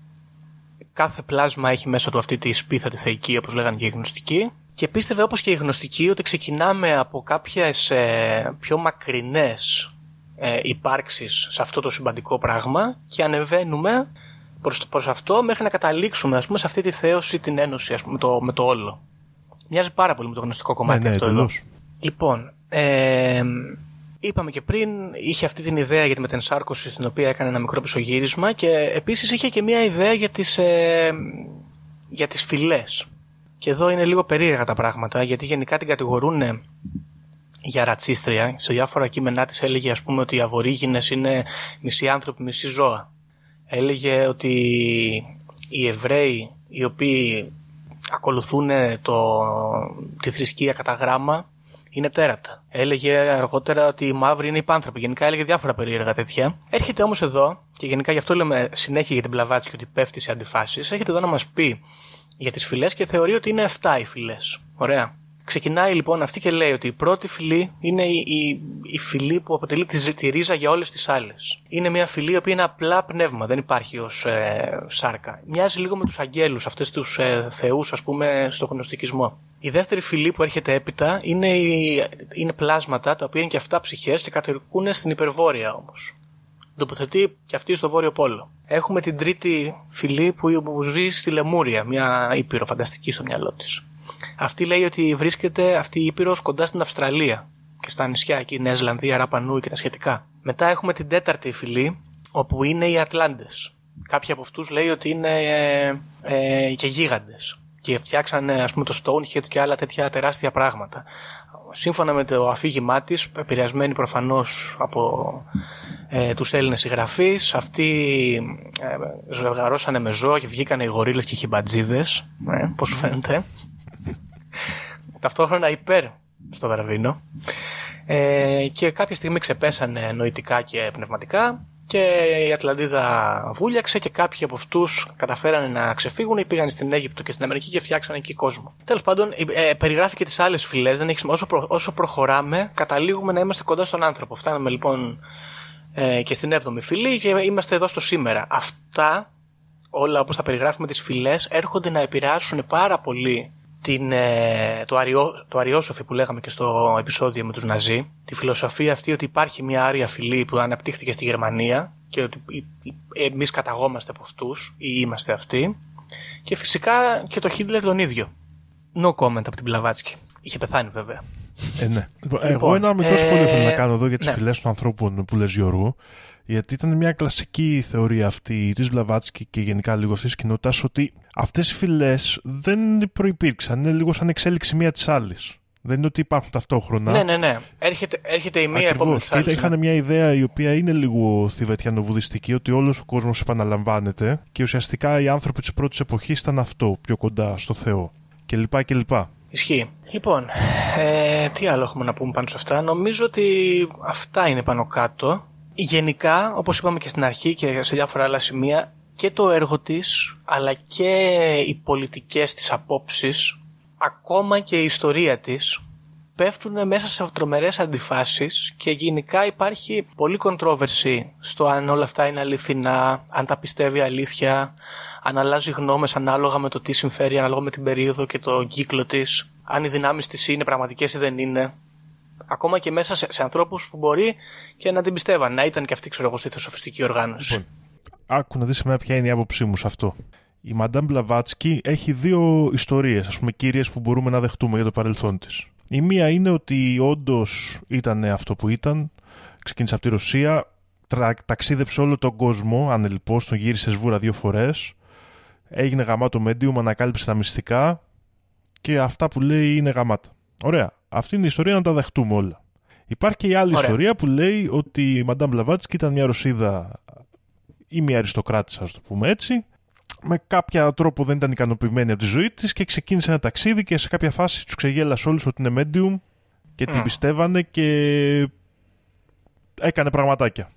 κάθε πλάσμα έχει μέσα του αυτή τη σπίθα τη θεϊκή όπως λέγανε και οι γνωστικοί και πίστευε όπως και οι γνωστικοί ότι ξεκινάμε από κάποιες ε, πιο μακρινές ε, υπάρξεις σε αυτό το συμπαντικό πράγμα και ανεβαίνουμε προς, προς αυτό μέχρι να καταλήξουμε ας πούμε, σε αυτή τη θέωση, την ένωση ας πούμε, με, το, με το όλο. Μοιάζει πάρα πολύ με το γνωστικό κομμάτι ναι, ναι, αυτό εδώ. εντελώς. Λοιπόν, ε, είπαμε και πριν, είχε αυτή την ιδέα για τη μετενσάρκωση στην οποία έκανε ένα μικρό πισωγύρισμα και επίσης είχε και μια ιδέα για τις, ε, για τις φυλές. Και εδώ είναι λίγο περίεργα τα πράγματα γιατί γενικά την κατηγορούν για ρατσίστρια. Σε διάφορα κείμενά της έλεγε ας πούμε ότι οι αβορήγινες είναι μισοί άνθρωποι, μισοί ζώα. Έλεγε ότι οι Εβραίοι οι οποίοι ακολουθούν το, τη θρησκεία κατά γράμμα είναι τέρατα. Έλεγε αργότερα ότι οι μαύροι είναι υπάνθρωποι. Γενικά έλεγε διάφορα περίεργα τέτοια. Έρχεται όμως εδώ, και γενικά γι' αυτό λέμε συνέχεια για την Πλαβάτσκι ότι πέφτει σε αντιφάσεις. Έρχεται εδώ να μας πει για τις φυλές και θεωρεί ότι είναι 7 οι φυλές. Ωραία. Ξεκινάει λοιπόν αυτή και λέει ότι η πρώτη φυλή είναι η, η, η φυλή που αποτελεί τη, τη ρίζα για όλες τις άλλες. Είναι μια φυλή η οποία είναι απλά πνεύμα, δεν υπάρχει ως ε, σάρκα. Μοιάζει λίγο με τους αγγέλους, αυτές τους ε, θεούς, ας πούμε, στο γνωστικισμό. Η δεύτερη φυλή που έρχεται έπειτα είναι, η, είναι πλάσματα τα οποία είναι και αυτά ψυχές και κατοικούν στην υπερβόρεια όμως. Τοποθετεί και αυτή στο βόρειο πόλο. Έχουμε την τρίτη φυλή που ζει στη Λεμούρια, μια ήπειρο φανταστική στο μυαλό της. Αυτή λέει ότι βρίσκεται αυτή η ήπειρος κοντά στην Αυστραλία και στα νησιά εκεί, Νέα Ζηλανδία, Ραπανού και τα σχετικά. Μετά έχουμε την τέταρτη φυλή, όπου είναι οι Ατλάντες. Κάποιοι από αυτούς λέει ότι είναι ε, ε, και γίγαντες και φτιάξανε ας πούμε το Stonehenge και άλλα τέτοια τεράστια πράγματα. Σύμφωνα με το αφήγημά της, επηρεασμένοι προφανώς από ε, τους Έλληνες συγγραφείς, αυτοί ε, ζευγαρώσανε με ζώα και βγήκανε οι γορίλες και οι χιμπατζίδες. Ε, Πώς φαίνεται. Ταυτόχρονα υπέρ στο Δαρβίνο. Ε, και κάποια στιγμή ξεπέσανε νοητικά και πνευματικά και η Ατλαντίδα βούλιαξε και κάποιοι από αυτούς καταφέρανε να ξεφύγουν ή πήγαν στην Αίγυπτο και στην Αμερική και φτιάξανε εκεί κόσμο. Τέλος πάντων, ε, περιγράφει και τις άλλες φυλές. Όσο, προ, όσο προχωράμε, καταλήγουμε να είμαστε κοντά στον άνθρωπο. Φτάνουμε λοιπόν ε, και στην 7η φυλή και είμαστε εδώ στο σήμερα. Αυτά όλα όπως τα περιγράφουμε τις φυλές έρχονται να επηρεάσουν πάρα πολύ την, ε, το, αριό, το αριόσοφι που λέγαμε και στο επεισόδιο με τους Ναζί, τη φιλοσοφία αυτή ότι υπάρχει μια άρια φυλή που αναπτύχθηκε στη Γερμανία και ότι εμείς καταγόμαστε από αυτούς ή είμαστε αυτοί και φυσικά και το Χίτλερ τον ίδιο. No comment από την Πλαβάτσκι. Είχε πεθάνει βέβαια. Ε, ναι. Λοιπόν, Εγώ ένα μικρό σχόλιο θέλω να κάνω εδώ για τις ναι. φυλές των ανθρώπων που λες Γιώργου. Γιατί ήταν μια κλασική θεωρία αυτή της Βλαβάτσκι και γενικά λίγο αυτής της κοινότητας ότι αυτές οι φυλές δεν προπήρξαν. Είναι λίγο σαν εξέλιξη μία της άλλης. Δεν είναι ότι υπάρχουν ταυτόχρονα. Ναι, ναι, ναι. Έρχεται, έρχεται η μία επόμενη. Και ναι. είχαν μια μια η οποία είναι λίγο θηβετιανοβουδιστική, ότι όλος ο κόσμος επαναλαμβάνεται και ουσιαστικά οι άνθρωποι της πρώτης εποχής ήταν αυτό, πιο κοντά στο Θεό. Και λοιπά και λοιπά. Ισχύει. Λοιπόν, ε, τι άλλο έχουμε να πούμε πάνω σε αυτά. Νομίζω ότι αυτά είναι πάνω κάτω γενικά, όπως είπαμε και στην αρχή και σε διάφορα άλλα σημεία, και το έργο της, αλλά και οι πολιτικές της απόψεις, ακόμα και η ιστορία της, πέφτουν μέσα σε τρομερές αντιφάσεις και γενικά υπάρχει πολύ controversy στο αν όλα αυτά είναι αληθινά, αν τα πιστεύει αλήθεια, αν αλλάζει γνώμες ανάλογα με το τι συμφέρει, ανάλογα με την περίοδο και το κύκλο της, αν οι δυνάμεις της είναι πραγματικές ή δεν είναι ακόμα και μέσα σε, σε ανθρώπους που μπορεί και να την πιστεύαν. Να ήταν και αυτή, ξέρω εγώ, στη θεσοφιστική οργάνωση. Λοιπόν, άκου να δεις εμένα ποια είναι η άποψή μου σε αυτό. Η Μαντάμ Μπλαβάτσκι έχει δύο ιστορίες, ας πούμε, κύριες που μπορούμε να δεχτούμε για το παρελθόν της. Η μία είναι ότι όντως ήταν αυτό που ήταν, ξεκίνησε από τη Ρωσία, ταξίδεψε όλο τον κόσμο, ανελειπώ, τον γύρισε σβούρα δύο φορές, έγινε γαμάτο medium, ανακάλυψε τα μυστικά και αυτά που λέει είναι γαμάτα. Ωραία. Αυτή είναι η ιστορία να τα δεχτούμε όλα. Υπάρχει και η άλλη Ωραία. ιστορία που λέει ότι η Μαντάμ Μπλαβάτσκι ήταν μια Ρωσίδα ή μια αριστοκράτησα, ας το πούμε έτσι, με κάποιο τρόπο δεν ήταν ικανοποιημένη από τη ζωή της και ξεκίνησε ένα ταξίδι και σε κάποια φάση τους ξεγέλασε όλους ότι είναι medium και την πιστεύανε και έκανε πραγματάκια.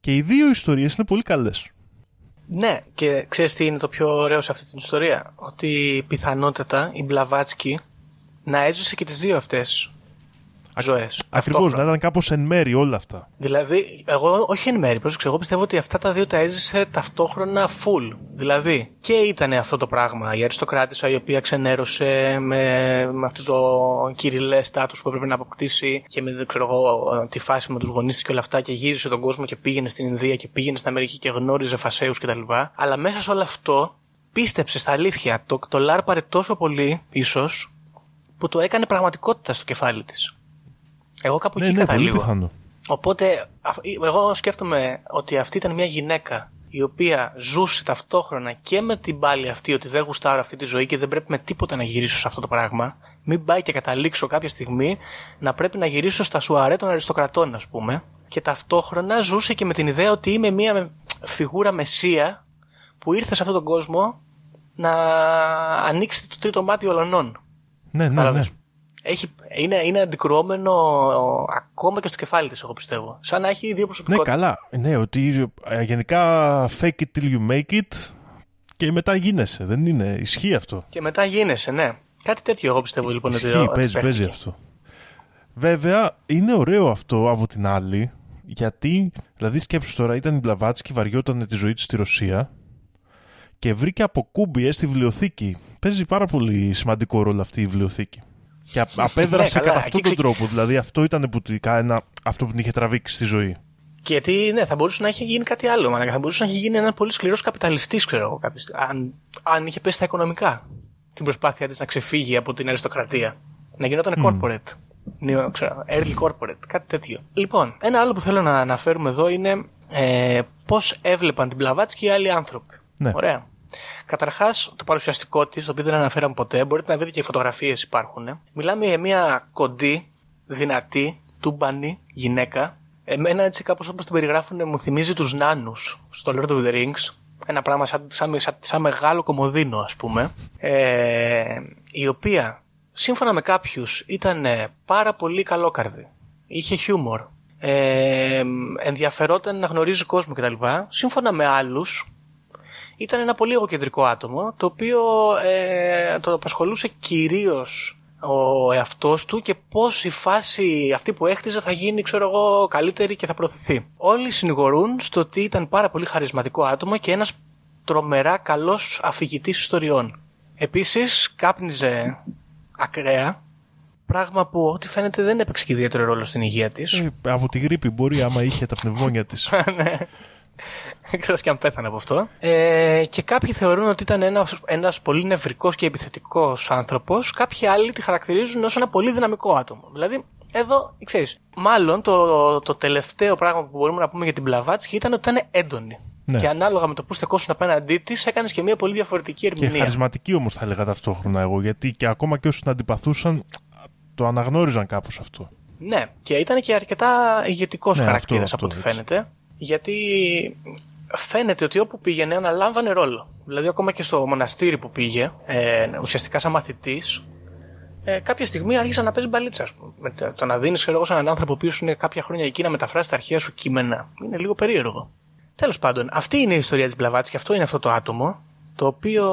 Και οι δύο ιστορίες είναι πολύ καλές. Ναι, και ξέρεις τι είναι το πιο ωραίο σε αυτή την ιστορία; Ότι πιθανότατα η Μπλαβάτσκι να έζησε και τις δύο αυτές ζωές. Ακριβώς, να ήταν κάπως εν μέρη όλα αυτά. Δηλαδή, εγώ όχι εν μέρη, πρόσεξε, εγώ πιστεύω ότι αυτά τα δύο τα έζησε ταυτόχρονα full. Δηλαδή, και ήταν αυτό το πράγμα. Η αριστοκράτησα η οποία ξενέρωσε με, με αυτό το κυριλέ στάτους που έπρεπε να αποκτήσει και με ξέρω εγώ, τη φάση με τους γονείς και όλα αυτά και γύρισε τον κόσμο και πήγαινε στην Ινδία και πήγαινε στην Αμερική και γνώριζε φασαίου κτλ. Αλλά μέσα σε όλο αυτό πίστεψε στα αλήθεια. Το, το λάρπαρε τόσο πολύ, ίσως, που το έκανε πραγματικότητα στο κεφάλι της. Εγώ κάπου ναι, εκεί ναι, καταλήγω. Πιθανό. Οπότε, εγώ σκέφτομαι ότι αυτή ήταν μια γυναίκα η οποία ζούσε ταυτόχρονα και με την πάλη αυτή ότι δεν γουστάρω αυτή τη ζωή και δεν πρέπει με τίποτα να γυρίσω σε αυτό το πράγμα. Μην πάει και καταλήξω κάποια στιγμή να πρέπει να γυρίσω στα σουαρέ των αριστοκρατών, ας πούμε. Και ταυτόχρονα ζούσε και με την ιδέα ότι είμαι μια φιγούρα μεσία που ήρθε σε αυτόν τον κόσμο να ανοίξει το τρίτο μάτι ολονών. Ναι, ναι, ναι. Έχει, είναι, είναι αντικρουόμενο ακόμα και στο κεφάλι της, εγώ πιστεύω. Σαν να έχει δύο προσωπικότητες. Ναι, καλά. Ναι, ότι ε, γενικά fake it till you make it και μετά γίνεσαι. Δεν είναι. Ισχύει αυτό. Και μετά γίνεσαι, ναι. Κάτι τέτοιο εγώ πιστεύω λοιπόν Ισχύει, ότι παίζει, παίζει αυτό. Βέβαια, είναι ωραίο αυτό από την άλλη, γιατί, δηλαδή σκέψου τώρα, ήταν η Μπλαβάτσκι, βαριόταν τη ζωή της στη Ρωσία και βρήκε από κούμπιε στη βιβλιοθήκη. Παίζει πάρα πολύ σημαντικό ρόλο αυτή η βιβλιοθήκη. Και α- απέδρασε Ναι, καλά, κατά αυτόν εκεί τον τρόπο. Δηλαδή αυτό ήταν που, τη- ένα, αυτό που την είχε τραβήξει στη ζωή. Γιατί ναι, θα μπορούσε να έχει γίνει κάτι άλλο. Μάνα. Θα μπορούσε να έχει γίνει ένας πολύ σκληρός καπιταλιστής, ξέρω εγώ. κάποια στιγμή. Αν, αν είχε πέσει στα οικονομικά την προσπάθεια της να ξεφύγει από την αριστοκρατία. Να γινόταν corporate. Νέο, ξέρω, early corporate, κάτι τέτοιο. Λοιπόν, ένα άλλο που θέλω να αναφέρουμε εδώ είναι ε, πώς έβλεπαν την Πλαβάτσκι οι άλλοι άνθρωποι. Ναι. Ωραία. Καταρχάς, το παρουσιαστικό της, το οποίο δεν αναφέραμε ποτέ, μπορείτε να δείτε και οι φωτογραφίες υπάρχουν. Μιλάμε για μια κοντή, δυνατή, τούμπανη γυναίκα. Εμένα έτσι κάπως όπως την περιγράφουν μου θυμίζει τους νάνους στο Lord of the Rings. Ένα πράγμα σαν, σαν, σαν, σαν μεγάλο κομμωδίνο, ας πούμε. Ε, η οποία, σύμφωνα με κάποιους, ήταν ε, πάρα πολύ καλόκαρδη. Είχε χιούμορ. Ε, ενδιαφερόταν να γνωρίζει κόσμο κτλ. Σύμφωνα με άλλους, ήταν ένα πολύ εγωκεντρικό άτομο, το οποίο ε, το απασχολούσε κυρίως ο εαυτός του και πώς η φάση αυτή που έχτιζε θα γίνει, ξέρω εγώ, καλύτερη και θα προωθηθεί. Όλοι συνηγορούν στο ότι ήταν πάρα πολύ χαρισματικό άτομο και ένας τρομερά καλός αφηγητής ιστοριών. Επίσης, κάπνιζε ακραία, πράγμα που ό,τι φαίνεται δεν έπαιξε και ιδιαίτερο ρόλο στην υγεία της. Ε, από τη γρήπη μπορεί άμα είχε τα πνευμόνια της. Εκτό και αν πέθανε από αυτό. Ε, και κάποιοι θεωρούν ότι ήταν ένας, ένας πολύ νευρικός και επιθετικός άνθρωπος. Κάποιοι άλλοι τη χαρακτηρίζουν ως ένα πολύ δυναμικό άτομο. Δηλαδή, εδώ, ξέρεις, μάλλον το, το τελευταίο πράγμα που μπορούμε να πούμε για την Μπλαβάτσκι ήταν ότι ήταν έντονη. Ναι. Και ανάλογα με το που στεκόσουν απέναντί της, έκανες και μια πολύ διαφορετική και ερμηνεία. χαρισματική όμως θα έλεγα ταυτόχρονα εγώ. Γιατί και ακόμα και όσοι την αντιπαθούσαν το αναγνώριζαν κάπως αυτό. Ναι, και ήταν και αρκετά ηγετικός Ναι, χαρακτήρας αυτό, από ό,τι αυτό, έτσι. φαίνεται. Γιατί φαίνεται ότι όπου πήγαινε αναλάμβανε ρόλο. Δηλαδή, ακόμα και στο μοναστήρι που πήγε, ε, ουσιαστικά σαν μαθητής, ε, κάποια στιγμή άρχισε να παίζει μπαλίτσα. Ας πούμε. Με το- το να δίνεις, ξέρω εγώ, σε έναν άνθρωπο που είναι κάποια χρόνια εκεί να μεταφράσει τα αρχαία σου κείμενα. Είναι λίγο περίεργο. Τέλος πάντων, αυτή είναι η ιστορία της Μπλαβάτση και αυτό είναι αυτό το άτομο, το οποίο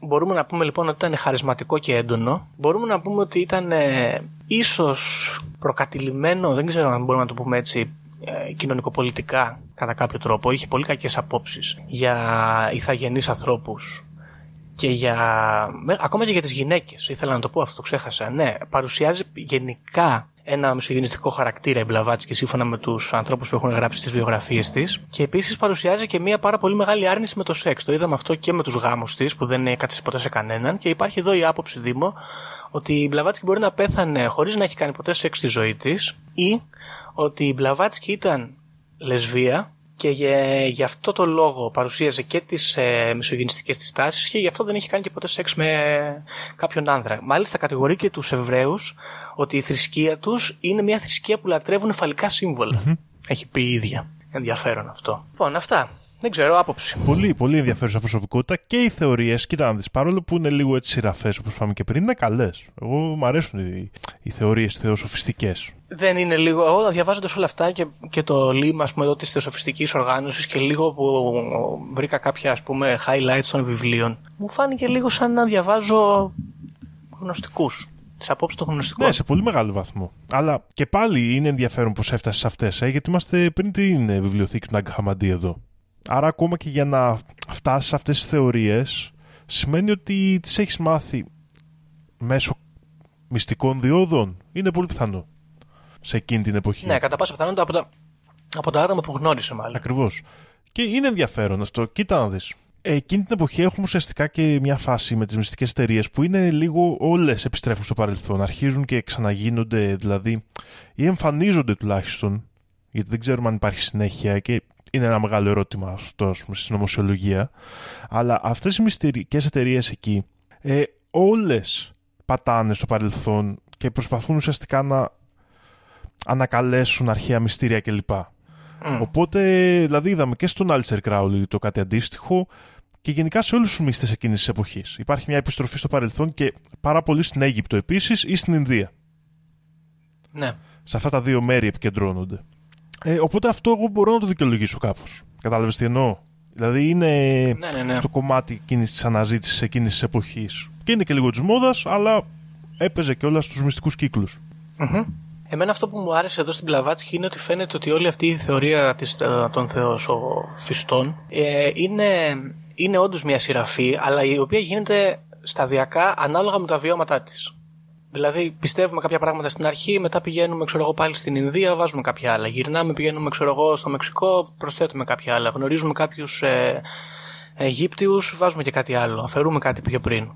μπορούμε να πούμε λοιπόν ότι ήταν χαρισματικό και έντονο. Μπορούμε να πούμε ότι ήταν ε, ίσως προκατηλημένο, δεν ξέρω αν μπορούμε να το πούμε έτσι, ε, κοινωνικοπολιτικά κατά κάποιο τρόπο. Είχε πολύ κακές απόψεις για ηθαγενείς ανθρώπους και για. με- ακόμα και για τις γυναίκες. Ήθελα να το πω αυτό, το ξέχασα. Ναι, παρουσιάζει γενικά ένα μισογενιστικό χαρακτήρα η Μπλαβάτσκι σύμφωνα με τους ανθρώπους που έχουν γράψει τις βιογραφίες της. Και επίσης παρουσιάζει και μια πάρα πολύ μεγάλη άρνηση με το σεξ. Το είδαμε αυτό και με τους γάμους της που δεν έκατσε ποτέ σε κανέναν. Και υπάρχει εδώ η άποψη, Δήμο, ότι η Μπλαβάτσκι μπορεί να πέθανε χωρίς να έχει κάνει ποτέ σεξ στη ζωή της ή ότι η Μπλαβάτσκι ήταν λεσβία και για, γι' αυτό το λόγο παρουσίαζε και τις ε, μισογενιστικές της τάσεις και γι' αυτό δεν είχε κάνει και ποτέ σεξ με κάποιον άνδρα. Μάλιστα κατηγορεί και τους Εβραίους ότι η θρησκεία τους είναι μια θρησκεία που λατρεύουν φαλικά σύμβολα. Έχει πει η ίδια. Ενδιαφέρον αυτό. Λοιπόν, αυτά. Δεν ξέρω, άποψη. Πολύ, πολύ ενδιαφέρουσα προσωπικότητα και οι θεωρίες, κοίτα να δεις, παρόλο που είναι λίγο έτσι σειραφές όπως είπαμε και πριν, είναι καλές. Εγώ μου αρέσουν οι, οι θεωρίες θεοσοφιστικές. Δεν είναι λίγο. Εγώ διαβάζοντας όλα αυτά και, και το λίμα ας πούμε, εδώ της θεοσοφιστικής οργάνωσης και λίγο που βρήκα κάποια ας πούμε, highlights των βιβλίων, μου φάνηκε λίγο σαν να διαβάζω γνωστικούς. Τις απόψεις των γνωστικών. Ναι, σε πολύ μεγάλο βαθμό. Αλλά και πάλι είναι ενδιαφέρον πώ έφτασες σε αυτές, ε, γιατί είμαστε πριν την ε, βιβλιοθήκη του Ναγκ Χαμαντή εδώ. Άρα, ακόμα και για να φτάσεις σε αυτές τις θεωρίες, σημαίνει ότι τις έχεις μάθει μέσω μυστικών διόδων. Είναι πολύ πιθανό σε εκείνη την εποχή. Ναι, κατά πάσα πιθανότητα από τα, από τα άτομα που γνώρισε μάλλον. Ακριβώς. Και είναι ενδιαφέρον αυτό. Κοίτα να δεις. Εκείνη την εποχή έχουμε ουσιαστικά και μια φάση με τις μυστικές εταιρείες που είναι λίγο όλες επιστρέφουν στο παρελθόν. Αρχίζουν και ξαναγίνονται, δηλαδή, ή εμφανίζονται τουλάχιστον, γιατί δεν ξέρουμε αν υπάρχει συνέχεια και είναι ένα μεγάλο ερώτημα αυτό ας πούμε, στην νομοσιολογία. Αλλά αυτές οι μυστικέ εταιρείες εκεί, ε, όλες πατάνε στο παρελθόν και προσπαθούν ουσιαστικά να ανακαλέσουν αρχαία μυστήρια κλπ. Οπότε, δηλαδή, είδαμε και στον Άλσερ Crowley το κάτι αντίστοιχο και γενικά σε όλους τους μύστες εκείνης της εποχής. Υπάρχει μια επιστροφή στο παρελθόν και πάρα πολύ στην Αίγυπτο επίσης ή στην Ινδία. Ναι. Σε αυτά τα δύο μέρη επικεντρώνονται. Ε, οπότε αυτό εγώ μπορώ να το δικαιολογήσω κάπως. Κατάλαβες τι εννοώ; Δηλαδή είναι Ναι, ναι, ναι. στο κομμάτι εκείνης της αναζήτησης εκείνης της εποχής. Και είναι και λίγο της μόδας, αλλά έπαιζε και όλα στους μυστικούς κύκλους. Μμμ. Εμένα αυτό που μου άρεσε εδώ στην Πλαβάτσκι είναι ότι φαίνεται ότι όλη αυτή η θεωρία της, ε, των θεοσοφιστών ε, είναι, είναι όντως μια σειραφή, αλλά η οποία γίνεται σταδιακά ανάλογα με τα βιώματά της. Δηλαδή, πιστεύουμε κάποια πράγματα στην αρχή, μετά πηγαίνουμε ξέρω εγώ, πάλι στην Ινδία, βάζουμε κάποια άλλα. Γυρνάμε, πηγαίνουμε ξέρω εγώ, στο Μεξικό, προσθέτουμε κάποια άλλα. Γνωρίζουμε κάποιους ε, Αιγύπτιους, βάζουμε και κάτι άλλο. Αφαιρούμε κάτι πιο πριν.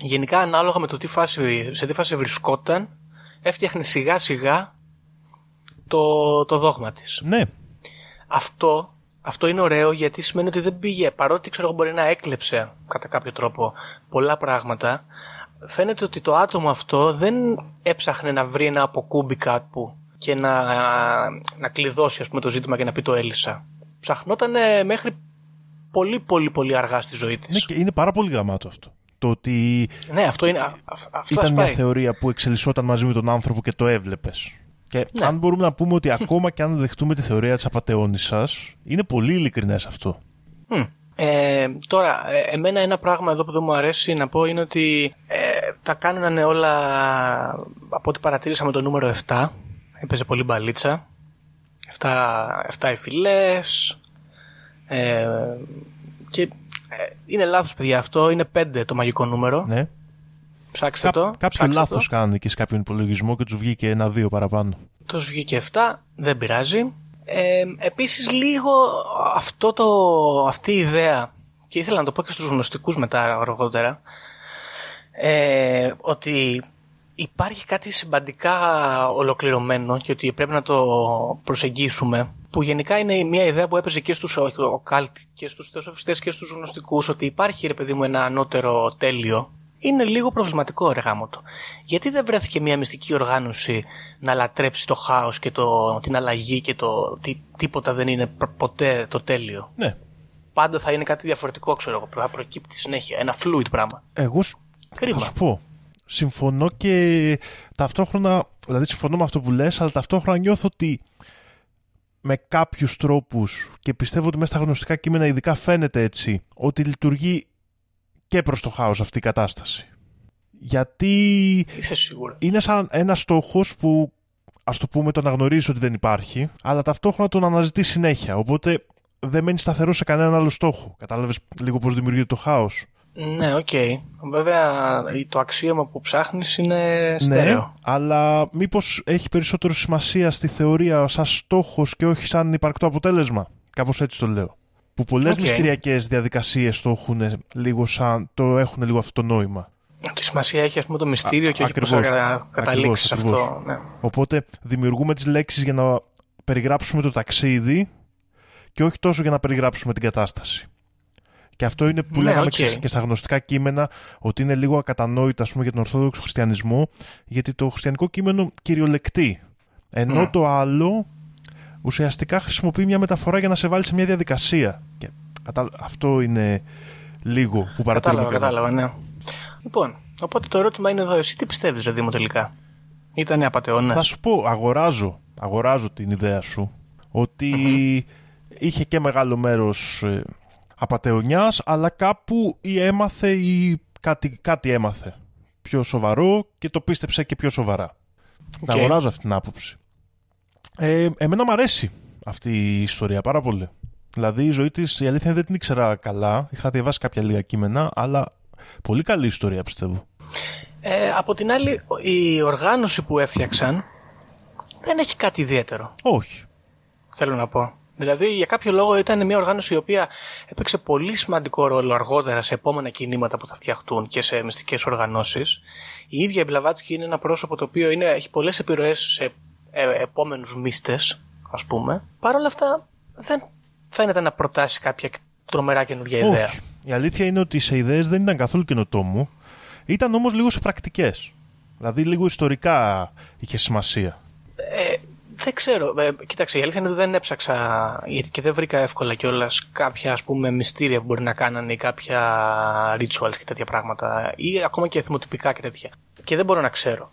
Γενικά, ανάλογα με το τι φάση, σε τι φάση βρισκόταν, έφτιαχνε σιγά σιγά το, το δόγμα της. Ναι. Αυτό, αυτό είναι ωραίο γιατί σημαίνει ότι δεν πήγε, παρότι ξέρω εγώ μπορεί να έκλεψε κατά κάποιο τρόπο πολλά πράγματα, φαίνεται ότι το άτομο αυτό δεν έψαχνε να βρει ένα αποκούμπι κάπου και να, να κλειδώσει ας πούμε, το ζήτημα και να πει το έλυσα. Ψαχνόταν μέχρι πολύ πολύ πολύ αργά στη ζωή της. Ναι, και είναι πάρα πολύ γαμάτο αυτό. Το ότι Ναι, αυτό είναι. α- α- Αυτό ήταν μια σπάει. θεωρία που εξελισσόταν μαζί με τον άνθρωπο και το έβλεπες. Και Ναι. αν μπορούμε να πούμε ότι ακόμα και αν δεχτούμε τη θεωρία της απαταιώνισσα, είναι πολύ ειλικρινές αυτό. Μμ. Ε, τώρα, ε, εμένα ένα πράγμα εδώ που δεν μου αρέσει να πω είναι ότι ε, τα κάνανε όλα από ό,τι παρατήρησα με το νούμερο 7. Έπαιζε πολύ μπαλίτσα. 7, 7 οι φυλές. Ε, και ε, είναι λάθος παιδιά αυτό. Είναι 5 το μαγικό νούμερο. Ναι. Ψάξτε Κά- το. κάποιο ψάξτε λάθος το. κάνανε και σε κάποιον υπολογισμό και τους βγήκε ένα-δύο παραπάνω. Τους βγήκε 7, δεν πειράζει. Ε, επίσης λίγο αυτό το, αυτή η ιδέα, και ήθελα να το πω και στους γνωστικούς μετά αργότερα, ε, ότι υπάρχει κάτι συμπαντικά ολοκληρωμένο και ότι πρέπει να το προσεγγίσουμε, που γενικά είναι μια ιδέα που έπαιζε και στους οκάλτ και στους θεοσοφιστές και στους γνωστικούς, ότι υπάρχει ρε παιδί μου ένα ανώτερο τέλειο, είναι λίγο προβληματικό ρε γάμο το. Γιατί δεν βρέθηκε μια μυστική οργάνωση να λατρέψει το χάος και το, την αλλαγή και το ότι τίποτα δεν είναι προ- ποτέ το τέλειο; Ναι. Πάντα θα είναι κάτι διαφορετικό, ξέρω εγώ, που θα προκύπτει συνέχεια. Ένα fluid πράγμα. Εγώ σ- Κρίμα. θα σου πω. Συμφωνώ και ταυτόχρονα, δηλαδή συμφωνώ με αυτό που λες, αλλά ταυτόχρονα νιώθω ότι με κάποιους τρόπους και πιστεύω ότι μέσα στα γνωστικά κείμενα ειδικά φαίνεται έτσι, ότι λειτουργεί και προς το χάος αυτή η κατάσταση. Γιατί Είσαι σίγουρο. είναι σαν ένα στόχος που ας το πούμε τον αναγνωρίζει ότι δεν υπάρχει, αλλά ταυτόχρονα τον αναζητείς συνέχεια, οπότε δεν μένεις σταθερός σε κανέναν άλλο στόχο. Κατάλαβες λίγο πώς δημιουργείται το χάος; Ναι, οκ. Βέβαια, το αξίωμα που ψάχνεις είναι στέρεο. Ναι, αλλά μήπως έχει περισσότερο σημασία στη θεωρία σαν στόχος και όχι σαν υπαρκτό αποτέλεσμα; Κάπως έτσι το λέω. Που πολλές Οκ. μυστηριακές διαδικασίες το έχουν λίγο σαν, το έχουν λίγο αυτό το νόημα. Τη σημασία έχει ας πούμε το μυστήριο και όχι πώς ακριβώς. θα κατα- καταλήξεις Ακριβώς, αυτό. Ναι. Οπότε δημιουργούμε τις λέξεις για να περιγράψουμε το ταξίδι και όχι τόσο για να περιγράψουμε την κατάσταση. Και αυτό είναι που Ναι, λέγαμε οκ. και- και στα γνωστικά κείμενα ότι είναι λίγο ακατανόητα ας πούμε, για τον Ορθόδοξο Χριστιανισμό γιατί το χριστιανικό κείμενο κυριολεκτεί. Ενώ Μμ. το άλλο ουσιαστικά χρησιμοποιεί μια μεταφορά για να σε βάλει σε μια διαδικασία. Και κατα- αυτό είναι λίγο που παρατηρούμε Κατάλαβα, και εδώ. κατάλαβα, ναι. Λοιπόν, οπότε το ερώτημα είναι εδώ, εσύ τι πιστεύεις, ρε Δήμο, τελικά; Ήτανε απαταιώνας. Θα σου πω, αγοράζω, αγοράζω την ιδέα σου ότι είχε και μεγάλο μέρος ε, απατεωνιάς, αλλά κάπου ή έμαθε ή κάτι, κάτι έμαθε πιο σοβαρό και το πίστεψε και πιο σοβαρά. Οκ. Να αγοράζω αυτή την άποψη. Ε, εμένα μου αρέσει αυτή η ιστορία πάρα πολύ. Δηλαδή η ζωή της, η αλήθεια είναι δεν την ήξερα καλά. Είχα διαβάσει κάποια λίγα κείμενα, αλλά πολύ καλή ιστορία πιστεύω. Ε, από την άλλη, η οργάνωση που έφτιαξαν δεν έχει κάτι ιδιαίτερο, Όχι. θέλω να πω. Δηλαδή, για κάποιο λόγο ήταν μια οργάνωση η οποία έπαιξε πολύ σημαντικό ρόλο αργότερα σε επόμενα κινήματα που θα φτιαχτούν και σε μυστικές οργανώσεις. Η ίδια η Μπλαβάτσκι είναι ένα πρόσωπο το οποίο είναι, έχει πολλές επιρροές σε ε, επόμενους μύστες, ας πούμε. Παρ' όλα αυτά, δεν φαίνεται να προτάσει κάποια τρομερά καινούργια ιδέα. Όχι. Η αλήθεια είναι ότι σε ιδέες δεν ήταν καθόλου καινοτόμο. Ήταν όμως λίγο σε πρακτικές. Δηλαδή λίγο ιστορικά είχε σημασία. Δεν ξέρω. Ε, κοίταξε, η αλήθεια είναι ότι δεν έψαξα και δεν βρήκα εύκολα κιόλας κάποια ας πούμε μυστήρια που μπορεί να κάνανε ή κάποια rituals και τέτοια πράγματα ή ακόμα και εθιμοτυπικά και τέτοια. Και δεν μπορώ να ξέρω.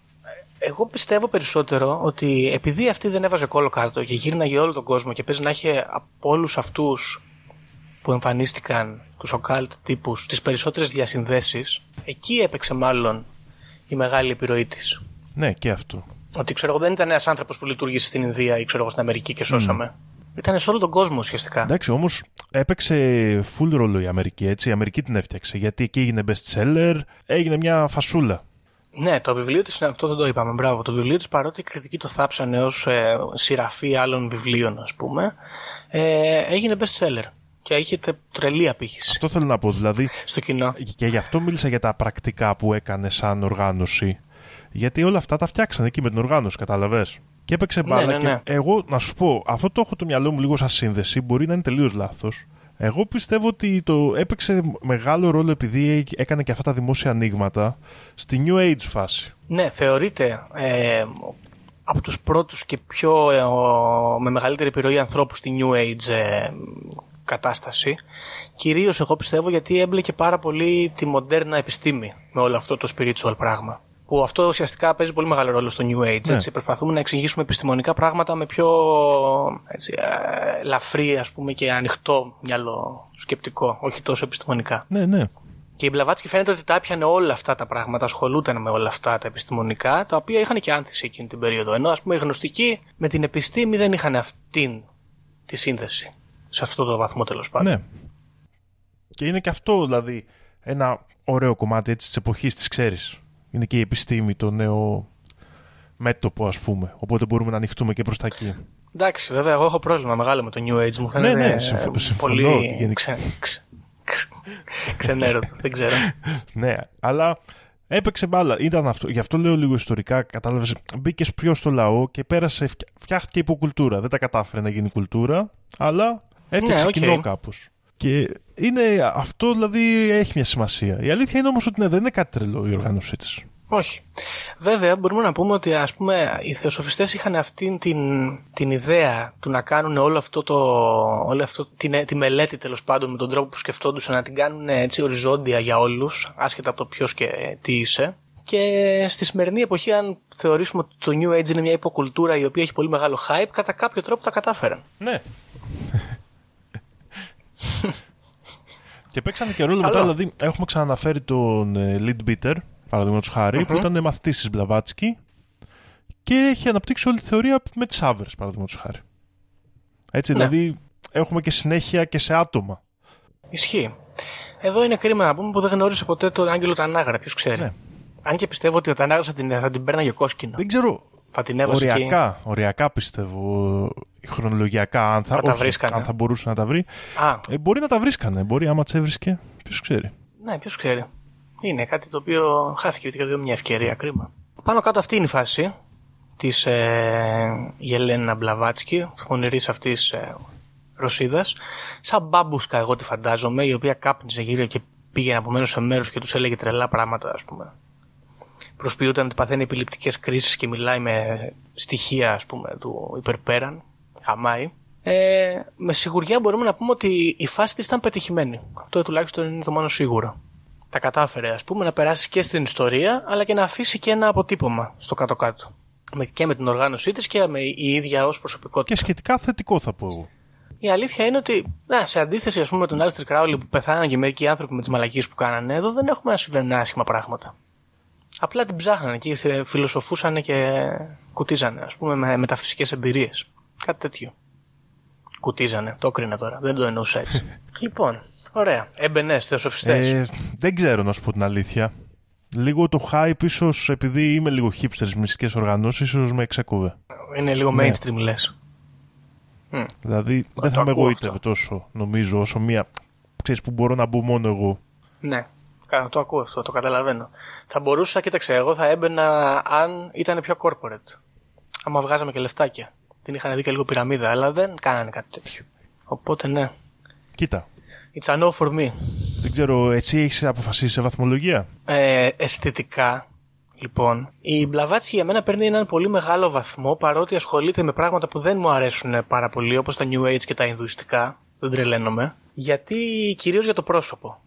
Ε, Εγώ πιστεύω περισσότερο ότι επειδή αυτή δεν έβαζε κόλλο κάτω και γύρναγε όλο τον κόσμο και παίζει να έχει από όλους αυτούς που εμφανίστηκαν, τους occult τύπους, τις περισσότερες διασυνδέσεις, εκεί έπαιξε μάλλον η μεγάλη επιρροή της. Ναι, και αυτό. Ότι ξέρω εγώ δεν ήταν ένας άνθρωπος που λειτουργήσε στην Ινδία ή ξέρω εγώ στην Αμερική και σώσαμε. Ήταν σε όλο τον κόσμο ουσιαστικά. Εντάξει, όμως έπαιξε full ρόλο η Αμερική, έτσι. Η Αμερική την έφτιαξε. Γιατί εκεί έγινε best seller, έγινε μια φασούλα. Ναι, το βιβλίο της, αυτό δεν το είπαμε. Μπράβο. Το βιβλίο της, παρότι οι κριτικοί το θάψανε ως ε, σειραφή άλλων βιβλίων, ας πούμε, ε, έγινε best seller. Και είχε τρελή απήχηση. Αυτό θέλω να πω. Δηλαδή, στο κοινό. Και γι' αυτό μίλησα για τα πρακτικά που έκανε σαν οργάνωση. Γιατί όλα αυτά τα φτιάξανε εκεί με την οργάνωση, κατάλαβες; Και έπαιξε Ναι, μπάλα. ναι, ναι. Και εγώ, να σου πω, αυτό το έχω το μυαλό μου λίγο σαν σύνδεση. Μπορεί να είναι τελείως λάθος. Εγώ πιστεύω ότι το έπαιξε μεγάλο ρόλο επειδή έκανε και αυτά τα δημόσια ανοίγματα στη New Age φάση. Ναι, θεωρείται ε, από τους πρώτους και πιο ε, ο- με μεγαλύτερη επιρροή ανθρώπου στη New Age ε, κατάσταση. Κυρίως εγώ πιστεύω γιατί έμπλεκε πάρα πολύ τη μοντέρνα επιστήμη με όλο αυτό το spiritual πράγμα. Που αυτό ουσιαστικά παίζει πολύ μεγάλο ρόλο στο New Age. Ναι. Έτσι. Προσπαθούμε να εξηγήσουμε επιστημονικά πράγματα με πιο έτσι, ε, ελαφρύ ας πούμε, και ανοιχτό μυαλό σκεπτικό, όχι τόσο επιστημονικά. Ναι, ναι. Και η Μπλαβάτσκι φαίνεται ότι τα έπιανε όλα αυτά τα πράγματα, ασχολούταν με όλα αυτά τα επιστημονικά, τα οποία είχαν και άνθηση εκείνη την περίοδο. Ενώ, ας πούμε, οι γνωστικοί με την επιστήμη δεν είχαν αυτήν τη σύνδεση. Σε αυτό το βαθμό τέλος πάντων. Ναι. Και είναι και αυτό δηλαδή ένα ωραίο κομμάτι έτσι, της εποχής της ξέρεις. Είναι και η επιστήμη το νέο μέτωπο ας πούμε. Οπότε μπορούμε να ανοιχτούμε και προς τα εκεί. Εντάξει, βέβαια, εγώ έχω πρόβλημα μεγάλο με το New Age. Μου φαίνεται ναι, ε, συμφω- συμφωνώ πολύ γενικά. ξε, ξε, ξε, ξενέρωτο. δεν ξέρω. ναι, αλλά έπαιξε μπάλα. Ήταν αυτό. Γι' αυτό λέω λίγο ιστορικά. Κατάλαβες. Μπήκε πιο στο λαό και πέρασε. φτια- Φτιάχτηκε υποκουλτούρα. Δεν τα κατάφερε να γίνει κουλτούρα, αλλά έφτιαξε Ναι, οκ. κοινό κάπως. Και είναι αυτό δηλαδή έχει μια σημασία. Η αλήθεια είναι όμως ότι ναι, δεν είναι κάτι τρελό η οργάνωσή της. Όχι. Βέβαια, μπορούμε να πούμε ότι ας πούμε, οι θεοσοφιστές είχαν αυτήν την, την ιδέα του να κάνουν όλο αυτό το, όλο αυτό, την, τη μελέτη τέλος πάντων με τον τρόπο που σκεφτόντουσαν να την κάνουν έτσι οριζόντια για όλους, άσχετα από το ποιος και τι είσαι. Και στη σημερινή εποχή, αν θεωρήσουμε ότι το New Age είναι μια υποκουλτούρα η οποία έχει πολύ μεγάλο hype, κατά κάποιο τρόπο τα κατάφεραν. Ναι. και παίξανε και ρόλο Καλό. μετά, δηλαδή έχουμε ξαναναφέρει τον ε, Lead Bitter, παραδείγματος χάρη, που ήταν μαθητής της Μπλαβάτσκι και έχει αναπτύξει όλη τη θεωρία με τις άβρε, παραδείγματος χάρη. Έτσι, Ναι. δηλαδή έχουμε και συνέχεια και σε άτομα. Ισχύει. Εδώ είναι κρίμα να πούμε που δεν γνώρισε ποτέ τον Άγγελο Τανάγρα, ποιος ξέρει. Ναι. Αν και πιστεύω ότι ο Τανάγρας θα την, θα την πέρναγε κόσκινο. Δεν ξέρω. Θα την έβαζε εκεί. Οριακά, οριακά πιστεύω. Χρονολογιακά, αν θα, Θα τα όχι, βρίσκανε. αν θα μπορούσε να τα βρει. Α, Ε, μπορεί να τα βρίσκανε. Μπορεί άμα τις έβρισκε. Ποιος ξέρει. Ναι, ποιος ξέρει. Είναι κάτι το οποίο χάθηκε και δύο μια ευκαιρία, κρίμα. Πάνω κάτω αυτή είναι η φάση της ε, Γελένα Μπλαβάτσκι, φωνηρή αυτής ε, Ρωσίδας. Σαν μπάμπουσκα, εγώ τη φαντάζομαι, η οποία κάπνιζε γύρω και πήγαινε από μέρος σε μέρος και τους έλεγε τρελά πράγματα, ας πούμε. Προσποιούταν ότι παθαίνει επιληπτικές κρίσεις και μιλάει με στοιχεία, ας πούμε, του υπερπέραν. Χαμάει. Ε, με σιγουριά μπορούμε να πούμε ότι η φάση της ήταν πετυχημένη. Αυτό τουλάχιστον είναι το μόνο σίγουρο. Τα κατάφερε, ας πούμε, να περάσεις και στην ιστορία, αλλά και να αφήσει και ένα αποτύπωμα στο κάτω-κάτω. Με, και με την οργάνωσή της και με η ίδια ως προσωπικότητα. Και σχετικά θετικό θα πω εγώ. Η αλήθεια είναι ότι, να, σε αντίθεση ας πούμε, με τον Άλστρ Κράουλι που πεθάναν και μερικοί άνθρωποι με τις μαλακίες που κάνανε, εδώ δεν έχουμε να συμβαίνουν άσχημα πράγματα. Απλά την ψάχνανε και θε- φιλοσοφούσαν και κουτίζανε, ας πούμε, με μεταφυσικές εμπειρίες. Κάτι τέτοιο. Κουτίζανε, το έκρινα τώρα, δεν το εννοούσα έτσι. λοιπόν, ωραία. Έμπαινες, θεοσοφιστές. Ε, δεν ξέρω να σου πω την αλήθεια. Λίγο το hype ίσως επειδή είμαι λίγο hipster στις μυστικές οργανώσεις ίσως με εξεκούβε. είναι λίγο ναι. mainstream λες. Δηλαδή δεν το θα με ακούω εγωίτευε αυτό. τόσο νομίζω όσο μία ξέρεις που μπορώ να μπω μόνο εγώ. Ναι, Κα- το ακούω αυτό, το καταλαβαίνω. Θα μπορούσα, κοίταξε, εγώ θα έμπαινα αν ήταν πιο corporate. Άμα βγάζαμε και λεφτάκια. Την είχαν δει και λίγο πυραμίδα, αλλά δεν κάνανε κάτι τέτοιο. Οπότε ναι. Κοίτα, It's a no for me. δεν ξέρω, εσύ έχεις αποφασίσει σε βαθμολογία; Ε, αισθητικά, λοιπόν, η Μπλαβάτσι για μένα παίρνει έναν πολύ μεγάλο βαθμό παρότι ασχολείται με πράγματα που δεν μου αρέσουν πάρα πολύ, όπως τα New Age και τα Ινδουιστικά. Δεν τρελαίνομαι. Γιατί κυρίως για το πρόσωπο.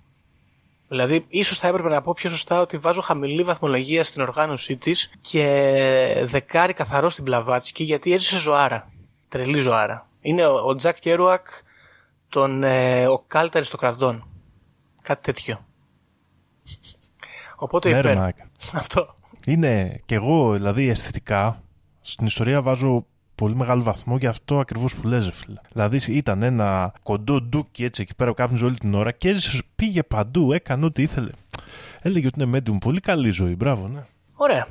Δηλαδή, ίσως θα έπρεπε να πω πιο σωστά ότι βάζω χαμηλή βαθμολογία στην οργάνωσή της και δεκάρι καθαρό στην Μπλαβάτσκι γιατί έζησε ζωάρα. Τρελή ζωάρα. Είναι ο, ο Τζακ Κέρουακ των ε, occult αριστοκρατών. Κάτι τέτοιο. Οπότε Ναι, ρε υπέρ. μαλάκα. Αυτό. Είναι και εγώ δηλαδή αισθητικά στην ιστορία βάζω πολύ μεγάλο βαθμό για αυτό ακριβώς που λες, φίλε. Δηλαδή ήταν ένα κοντό ντούκι έτσι εκεί πέρα που κάπνιζε όλη την ώρα και έζησε, πήγε παντού, έκανε ό,τι ήθελε. Έλεγε ότι είναι medium. Πολύ καλή ζωή, μπράβο, ναι. Ωραία.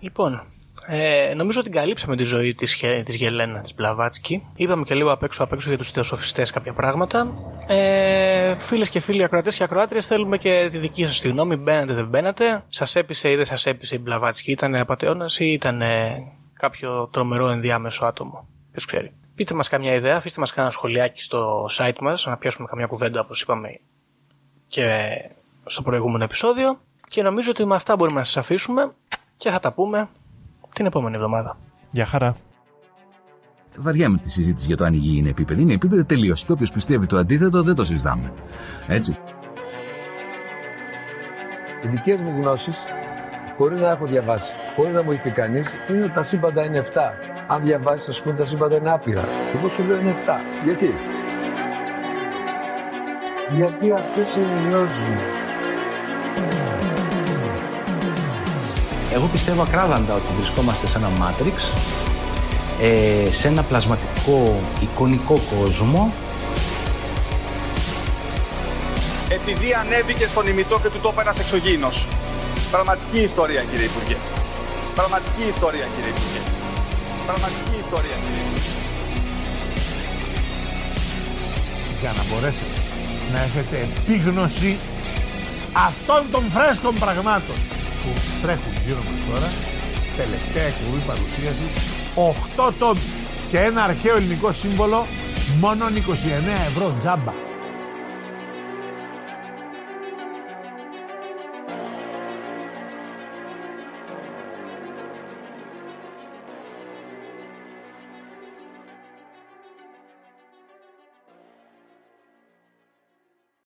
Λοιπόν, ε, νομίζω ότι καλύψαμε τη ζωή της, Χε- της Γελένα της Μπλαβάτσκι. Είπαμε και λίγο απ' έξω, απ' έξω για τους θεοσοφιστές κάποια πράγματα. Ε, φίλες και φίλοι ακροατές και ακροάτριες θέλουμε και τη δική σας τη γνώμη. Μπαίνατε δεν μπαίνατε. Σας έπεισε ή δεν σας έπεισε η Μπλαβάτσκι. Ήταν απαταιώνας ή ήταν ε, κάποιο τρομερό ενδιάμεσο άτομο. Ποιος ξέρει. Πείτε μας καμιά ιδέα, αφήστε μας κανένα σχολιάκι στο site μας, να πιάσουμε καμιά κουβέντα όπως είπαμε και στο προηγούμενο επεισόδιο. Και νομίζω ότι με αυτά μπορούμε να σας αφήσουμε και θα τα πούμε την επόμενη εβδομάδα. Γεια χαρά. Βαριά με τη συζήτηση για το αν η γη είναι επίπεδη. Είναι επίπεδη τελείω. Και όποιος πιστεύει το αντίθετο δεν το συζητάμε. Έτσι. Οι δικές μου γνώσεις, χωρίς να έχω διαβάσει, χωρίς να μου έχει πει κανεί, είναι ότι τα σύμπαντα είναι 7. Αν διαβάσεις, θα σου πούνε τα σύμπαντα είναι άπειρα. Εγώ σου λέω είναι 7. Γιατί; Γιατί αυτό συνειδητάζουν. Εγώ πιστεύω ακράδαντα ότι βρισκόμαστε σε ένα Matrix, ε, σε ένα πλασματικό εικονικό κόσμο Επειδή ανέβηκε στον ημιτό και του το είπε ένας εξωγήινος. Πραγματική ιστορία, κύριε Υπουργέ. Πραγματική ιστορία, κύριε Υπουργέ. Πραγματική ιστορία, κύριε Υπουργέ. για να μπορέσετε να έχετε επίγνωση αυτών των φρέσκων πραγμάτων που τρέχουν γύρω μας τώρα τελευταία εκπομπή παρουσίασης 8 τόμοι και ένα αρχαίο ελληνικό σύμβολο μόνο 29 ευρώ τζάμπα